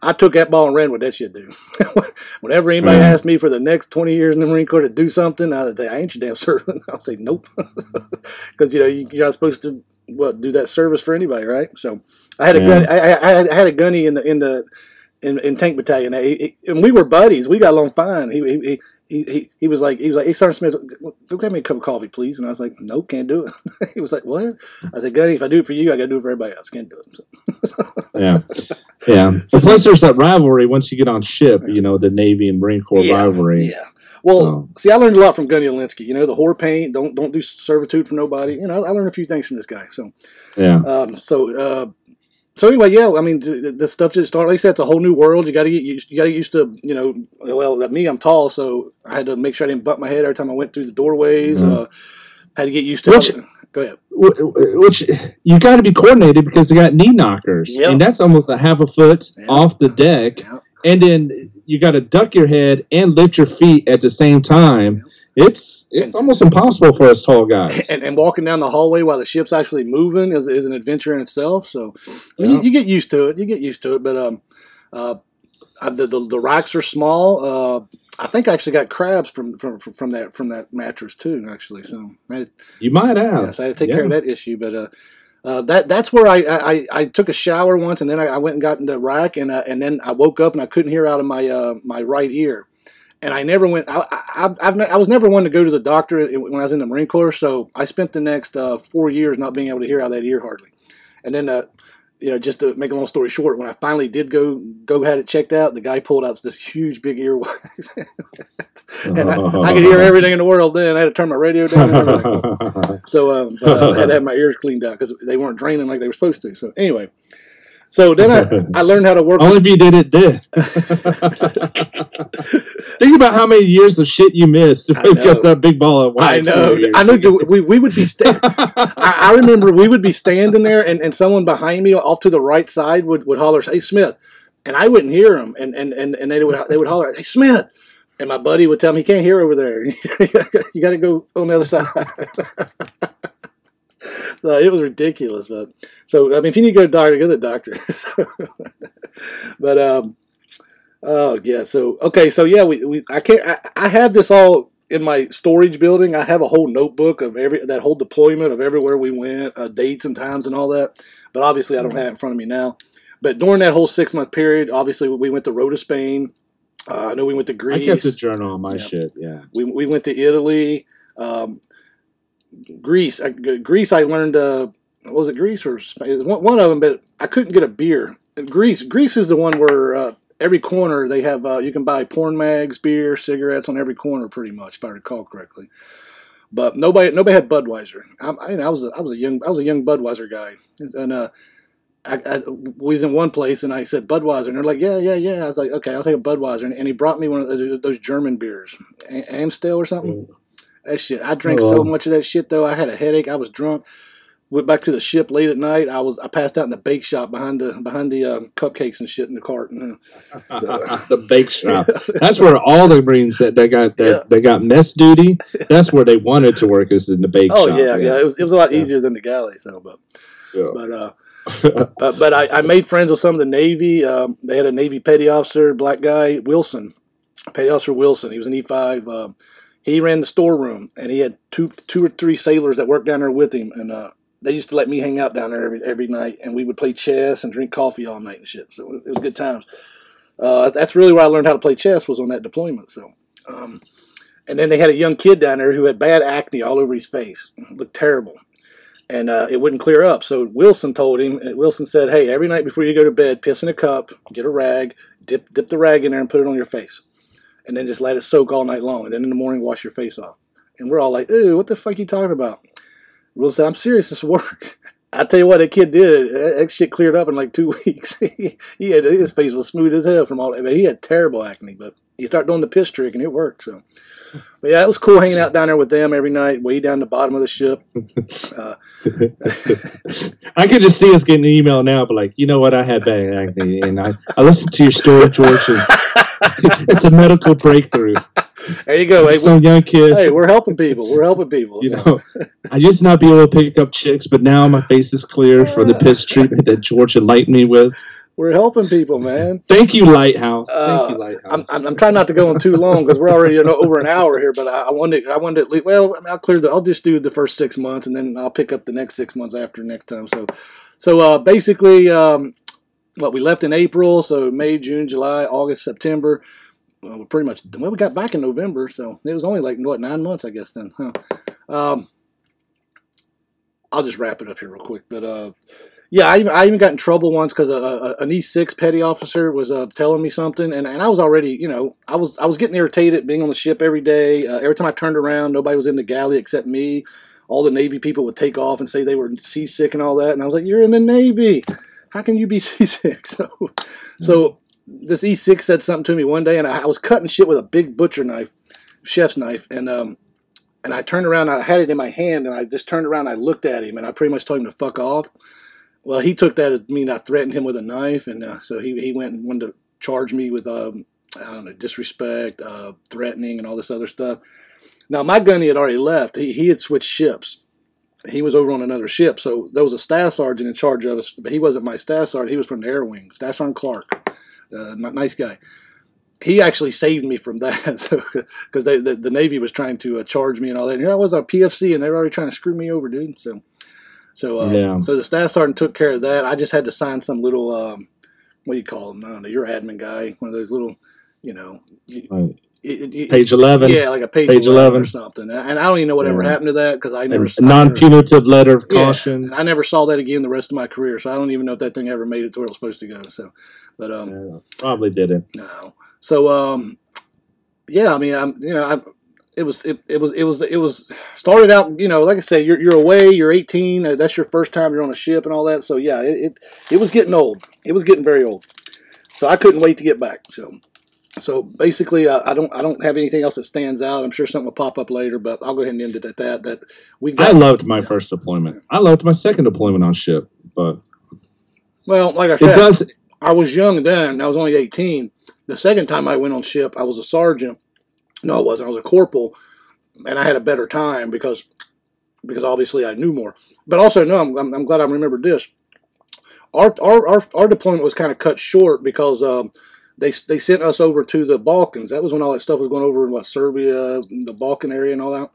I took that ball and ran with that shit, dude. Whenever anybody Mhm. asked me for the next 20 years in the Marine Corps to do something, I would say, I ain't your damn servant. I'll say, nope. Because, you know, you, you're not supposed to, what, do that service for anybody, right? So I had a Yeah. gun, I, I, I had- I had a gunny in the, in the, in, in tank battalion. He- he- and we were buddies. We got along fine. He, he, he, he, he, was like, he was like, hey, Sergeant Smith, go get me a cup of coffee, please. And I was like, no, can't do it. he was like, what? I said, Gunny, if I do it for you, I got to do it for everybody else. Can't do it. So, Yeah, yeah. So plus, there's that rivalry once you get on ship. You know, the Navy and Marine Corps Yeah, rivalry. Yeah. Well, So, see, I learned a lot from Gunny Olinsky. You know, the whore paint. Don't don't do servitude for nobody. You know, I learned a few things from this guy. So, yeah. um, so, uh, so anyway, yeah. I mean, th- th- this stuff just started. Like I said, it's a whole new world. You got to get used. You got to get used to. You know, well, me, I'm tall, so I had to make sure I didn't bump my head every time I went through the doorways. Mhm. Uh, had to get used to. Which- Go ahead. Which you got to be coordinated because they got knee knockers, Yep. and that's almost a half a foot Yeah. off the deck. Yeah. and then you got to duck your head and lift your feet at the same time. It's it's almost impossible for us tall guys. and, and walking down the hallway while the ship's actually moving is, is an adventure in itself. So I mean, Yeah. you, you get used to it. You get used to it. But um, uh, the, the the racks are small. Uh, I think I actually got crabs from from from that from that mattress too. Actually, so had, You might have. yes, I had to take care of that issue. But uh, uh, that that's where I, I, I took a shower once, and then I, I went and got in the rack, and uh, and then I woke up and I couldn't hear out of my uh, my right ear. And I never went. I, I, I've I was never one to go to the doctor when I was in the Marine Corps. So I spent the next uh, four years not being able to hear out of that ear hardly. And then, uh, you know, just to make a long story short, when I finally did go go had it checked out, the guy pulled out this huge big earwax, and I, I could hear everything in the world. Then I had to turn my radio down. And everything. So um, but, uh, I had to have my ears cleaned out because they weren't draining like they were supposed to. So anyway, so then I, I learned how to work. Only if you did it did. Think about how many years of shit you missed I because know. that big ball of wax. I know. I know. We, we would be. Sta- I, I remember we would be standing there, and, and someone behind me, off to the right side, would, would holler, "Hey Smith," and I wouldn't hear him, and and and, and they would they would holler, "Hey Smith," and my buddy would tell me, "He can't hear over there. you got to go on the other side." So it was ridiculous, but so I mean, if you need to go to the doctor, go to the doctor. So, but um, oh yeah. So okay, so yeah, we, we I can't. I, I have this all in my storage building. I have a whole notebook of every that whole deployment of everywhere we went, uh, dates and times and all that. But obviously, I don't have it in front of me now. But during that whole six month period, obviously, we went to Rota, Spain. Uh, I know we went to Greece. I kept a journal on my Yeah. shit. Yeah. We, we went to Italy, um, Greece. I, Greece, I learned. Uh, was it Greece or Spain? One, of them, but I couldn't get a beer. Greece, Greece is the one where uh, every corner they have. Uh, you can buy porn mags, beer, cigarettes on every corner, pretty much, if I recall correctly. But nobody, nobody had Budweiser. I, I, I was, a, I was a young, I was a young Budweiser guy, and uh, I, I was in one place and I said Budweiser, and they're like, yeah, yeah, yeah. I was like, okay, I'll take a Budweiser, and, and he brought me one of those, those German beers, Amstel or something. That shit, I drank Oh, so much of that shit though. I had a headache. I was drunk. Went back to the ship late at night. I was I passed out in the bake shop behind the behind the um, cupcakes and shit in the cart. And, uh, the bake shop. That's where all the Marines that they got that Yeah. they got mess duty. That's where they wanted to work is in the bake oh shop. yeah, yeah, It was it was a lot Yeah. easier than the galley. So, but Yeah. but uh, but, but I, I made friends with some of the Navy. Um, they had a Navy petty officer, black guy, Wilson, petty officer Wilson. He was an E five. Um, he ran the storeroom, and he had two two or three sailors that worked down there with him, and uh, they used to let me hang out down there every every night, and we would play chess and drink coffee all night and shit. So it was good times. Uh, that's really where I learned how to play chess was on that deployment. So. Um, and then they had a young kid down there who had bad acne all over his face, looked terrible and uh, it wouldn't clear up. So Wilson told him. Wilson said, "Hey, every night before you go to bed, piss in a cup, get a rag, dip dip the rag in there, and put it on your face, and then just let it soak all night long. And then in the morning, wash your face off." And we're all like, "Ooh, what the fuck you talking about?" Wilson said, "I'm serious. This works." I tell you what, that kid did. That shit cleared up in like two weeks. he had his face was smooth as hell from all that. But he had terrible acne. But he started doing the piss trick, and it worked. So. But yeah, it was cool hanging out down there with them every night, way down the bottom of the ship. Uh, I could just see us getting an email now, but like, you know what? I had bad acne, and I, I listened to your story, George. And it's a medical breakthrough. there you go. Hey, Some young kid, hey, we're helping people. We're helping people. you know, I used to not be able to pick up chicks, but now my face is clear for the piss treatment that George enlightened me with. We're helping people, man. Thank you, Lighthouse. Uh, Thank you, Lighthouse. I'm, I'm, trying not to go on too long because we're already you know, over an hour here. But I, I wanted I wanted to leave, well I'll clear the I'll just do the first six months and then I'll pick up the next six months after next time. So so uh, basically um, what we left in April, so May, June, July, August, September. Well, we pretty much well we got back in November, so it was only like what nine months I guess then. Huh? Um, I'll just wrap it up here real quick, but uh, Yeah, I even, I even got in trouble once because a, a, an E6 petty officer was uh, telling me something, and, and I was already, you know, I was I was getting irritated being on the ship every day. Uh, every time I turned around, nobody was in the galley except me. All the Navy people would take off and say they were seasick and all that, and I was like, "You're in the Navy. How can you be seasick?" So, so this E6 said something to me one day, and I, I was cutting shit with a big butcher knife, chef's knife, and um, and I turned around, I had it in my hand, and I just turned around, and I looked at him, and I pretty much told him to fuck off. Well, he took that as mean I threatened him with a knife, and uh, so he, he went and wanted to charge me with um, I don't know disrespect, uh, threatening, and all this other stuff. Now my gunny had already left. He he had switched ships. He was over on another ship, so there was a staff sergeant in charge of us, but he wasn't my staff sergeant. He was from the Air Wing, Staff Sergeant Clark, uh, nice guy. He actually saved me from that, so because the, the Navy was trying to uh, charge me and all that. And here I was a PFC, and they were already trying to screw me over, dude. So so, uh, yeah. so the staff sergeant took care of that. I just had to sign some little, um, what do you call them? I don't know. Your admin guy, one of those little, you know, right. It, it, page eleven. Yeah, like a page, page 11, 11, or something. And I don't even know whatever yeah. happened to that because I never non-punitive letter of caution. Yeah, I never saw that again the rest of my career, so I don't even know if that thing ever made it to where it was supposed to go. So, but um, yeah, probably didn't. No. So um, yeah, I mean, I'm you know I it was it, it was it was it was started out you know like I say you're you're away you're 18 uh, that's your first time you're on a ship and all that so yeah it, it it was getting old it was getting very old so I couldn't wait to get back so so basically uh, I don't I don't have anything else that stands out I'm sure something will pop up later but I'll go ahead and end it at that that we got, I loved my yeah. first deployment I loved my second deployment on ship but well like I said does, I was young then I was only 18 the second time I went on ship I was a sergeant no, it wasn't. I was a corporal, and I had a better time because because obviously I knew more. But also, no, I'm, I'm, I'm glad I remembered this. Our, our, our, our deployment was kind of cut short because um, they, they sent us over to the Balkans. That was when all that stuff was going over in what, Serbia, the Balkan area, and all that.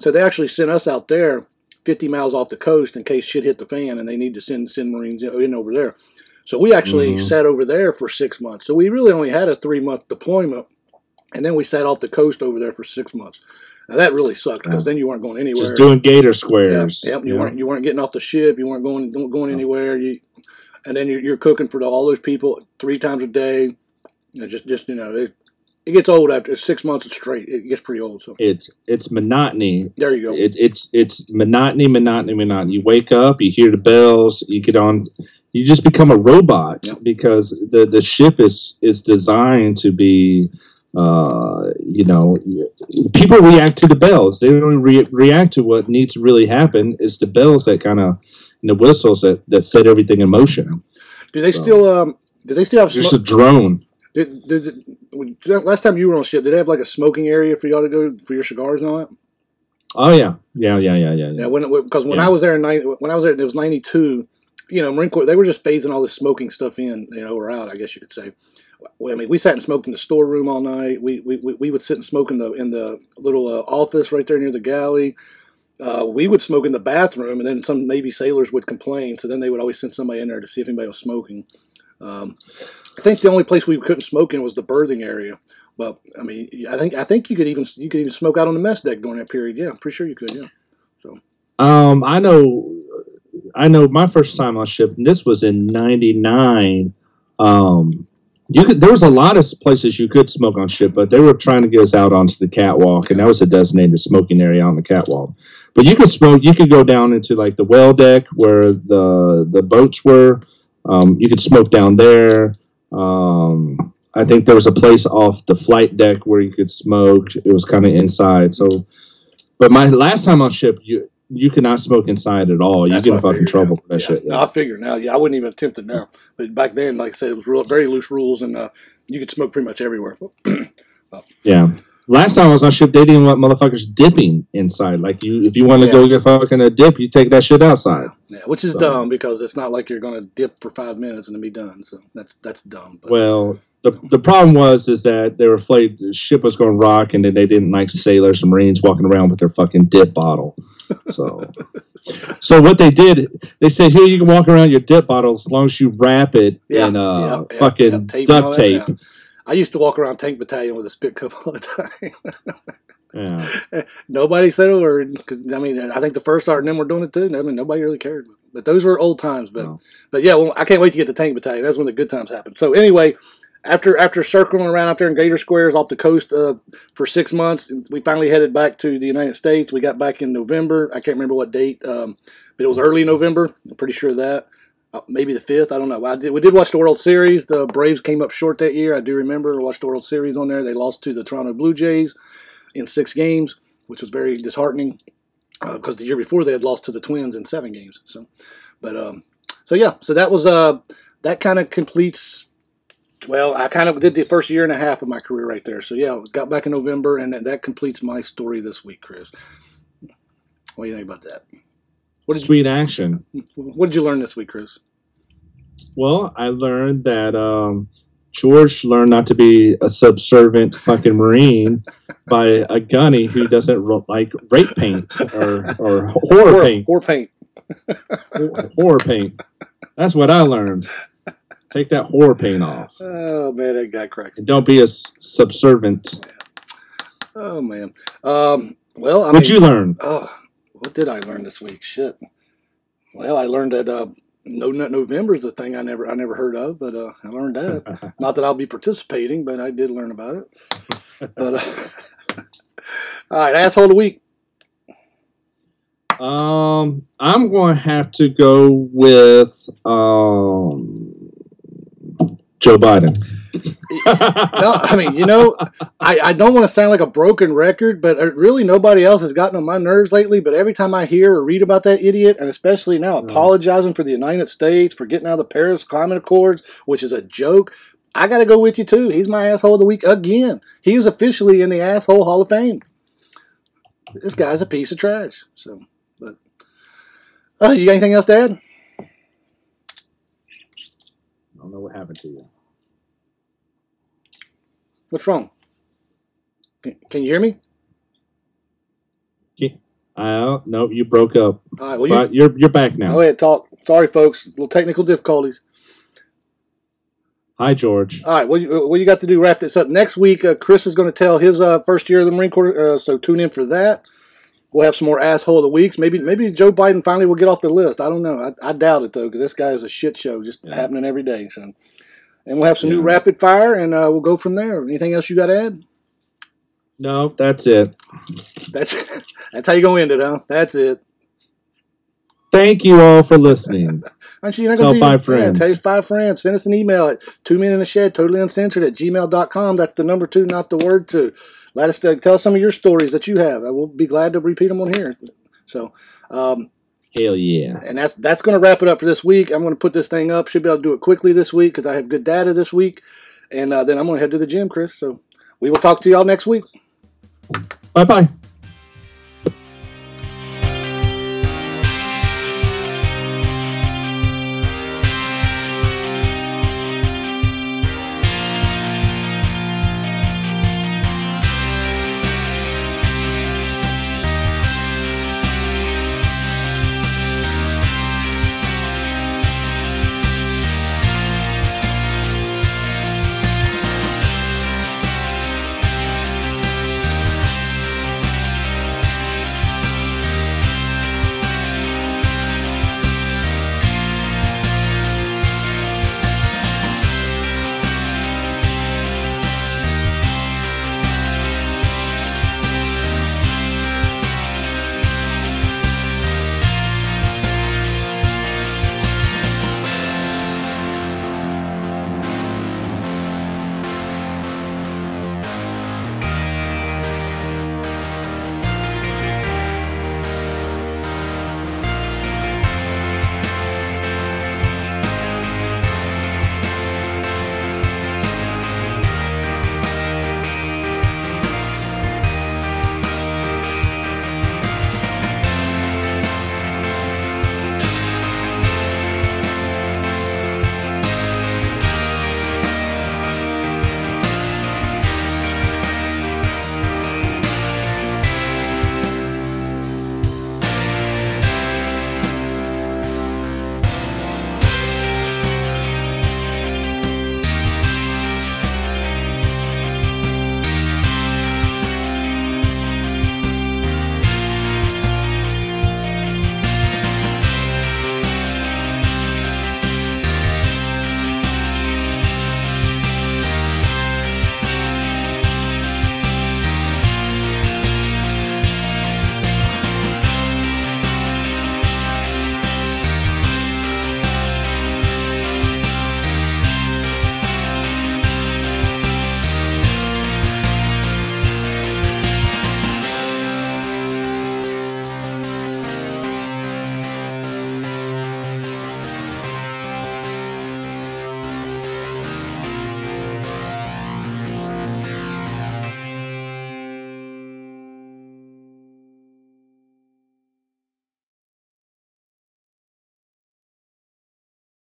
So they actually sent us out there 50 miles off the coast in case shit hit the fan and they need to send, send Marines in, in over there. So we actually mm-hmm. sat over there for six months. So we really only had a three month deployment and then we sat off the coast over there for six months. Now that really sucked because then you weren't going anywhere. Just doing gator squares. Yep, yep. You yeah. weren't you weren't getting off the ship. You weren't going going anywhere. You, and then you're, you're cooking for all those people three times a day. You know, just just you know, it, it gets old after six months straight. It gets pretty old. So it's it's monotony. There you go. It's it's it's monotony, monotony, monotony. You wake up, you hear the bells, you get on. You just become a robot yep. because the the ship is is designed to be uh, you know, people react to the bells. They don't re- react to what needs to really happen. It's the bells that kind of, the whistles that, that set everything in motion. Do they so, still? Um, do they still have? Just a drone. Did, did, did, last time you were on ship, did they have like a smoking area for y'all to go for your cigars and all that? Oh yeah, yeah, yeah, yeah, yeah. Yeah, when because when yeah. I was there in 90, when I was there, it was ninety two. You know, Marine Corps, they were just phasing all this smoking stuff in, you know, or out, I guess you could say. I mean, we sat and smoked in the storeroom all night. We, we, we would sit and smoke in the in the little uh, office right there near the galley. Uh, we would smoke in the bathroom, and then some Navy sailors would complain. So then they would always send somebody in there to see if anybody was smoking. Um, I think the only place we couldn't smoke in was the berthing area. But I mean, I think I think you could even you could even smoke out on the mess deck during that period. Yeah, I'm pretty sure you could. Yeah. So. Um, I know, I know. My first time on ship, and this was in '99. Um, you could, there was a lot of places you could smoke on ship, but they were trying to get us out onto the catwalk, and that was a designated smoking area on the catwalk. But you could smoke. You could go down into like the well deck where the the boats were. Um, you could smoke down there. Um, I think there was a place off the flight deck where you could smoke. It was kind of inside. So, but my last time on ship, you you cannot smoke inside at all. You get in fucking trouble for that yeah. shit. Yeah. I figure now. Yeah, I wouldn't even attempt it now. But back then, like I said, it was real, very loose rules, and uh, you could smoke pretty much everywhere. yeah. Last time I was on ship, they didn't want motherfuckers dipping inside. Like you, if you want to yeah. go get fucking a dip, you take that shit outside. Yeah, which is so. dumb because it's not like you're going to dip for five minutes and then be done. So that's that's dumb. But. Well, the, the problem was is that they were afraid the ship was going to rock, and then they didn't like sailors and marines walking around with their fucking dip bottle. So, so what they did, they said, here you can walk around your dip bottle as long as you wrap it yeah, in uh, yeah, fucking yeah, tape duct tape. I used to walk around Tank Battalion with a spit cup all the time. yeah. Nobody said a word because I mean I think the first sergeant and them were doing it too. I mean nobody really cared. but those were old times. But Oh. but yeah, well, I can't wait to get to Tank Battalion. That's when the good times happen. So anyway, after after circling around out there in Gator Squares off the coast uh, for six months, we finally headed back to the United States. We got back in November. I can't remember what date, um, but it was early November. I'm pretty sure of that. Uh, maybe the fifth. I don't know. I did. We did watch the World Series. The Braves came up short that year. I do remember. I watched the World Series on there. They lost to the Toronto Blue Jays in six games, which was very disheartening because the year before they had lost to the Twins in seven games. So, but um, so yeah, so that was uh that kind of completes. Well, I kind of did the first year and a half of my career right there. So yeah, got back in November, and that completes my story this week, Chris. What do you think about that? What did you Sweet action. What did you learn this week, Chris? Well, I learned that um, George learned not to be a subservient fucking Marine by a gunny who doesn't ro- like rape paint or, or horror paint. Or paint. Hor- horror paint. That's what I learned. Take that horror paint off. Oh man, that guy cracks. And don't be a s- subservient. Oh man. Um. Well, I What'd mean, you learn? Oh, what did I learn this week? Shit. Well, I learned that uh, No Nut November is a thing I never I never heard of, but uh, I learned that. Not that I'll be participating, but I did learn about it. But uh, all right, asshole of the week. Um, I'm going to have to go with um, Joe Biden. No, I mean, you know, I, I don't want to sound like a broken record, but uh, really nobody else has gotten on my nerves lately. But every time I hear or read about that idiot, and especially now Mm. apologizing for the United States for getting out of the Paris Climate Accords, which is a joke, I got to go with you too. He's my asshole of the week again. He is officially in the asshole Hall of Fame. This guy's a piece of trash. So, but uh, you got anything else to add? I don't know what happened to you. What's wrong? Can, can you hear me? Uh, no, you broke up. All right. Well, you, But you're you're back now. Go ahead, talk. Sorry, folks. Little technical difficulties. Hi, George. All right, what you, what you got to do? Wrap this up. Next week, uh, Chris is going to tell his uh, first year of the Marine Corps, uh, so tune in for that. We'll have some more asshole of the weeks. Maybe maybe Joe Biden finally will get off the list. I don't know. I, I doubt it though, because this guy is a shit show, just Yeah. happening every day. So, and we'll have some new rapid fire, and uh, we'll go from there. Anything else you got to add? No, that's it. That's that's how you gonna end it, huh? That's it. Thank you all for listening. Aren't you not Tell gonna do five yeah, friends. tell your five friends. Send us an email at two men in the shed, totally uncensored at gmail.com. That's the number two, not the word two. Let us uh, tell some of your stories that you have. I will be glad to repeat them on here. So, um, Hell yeah. and that's that's going to wrap it up for this week. I'm going to put this thing up. Should be able to do it quickly this week because I have good data this week, and uh, then I'm going to head to the gym, Chris. So we will talk to y'all next week. Bye bye.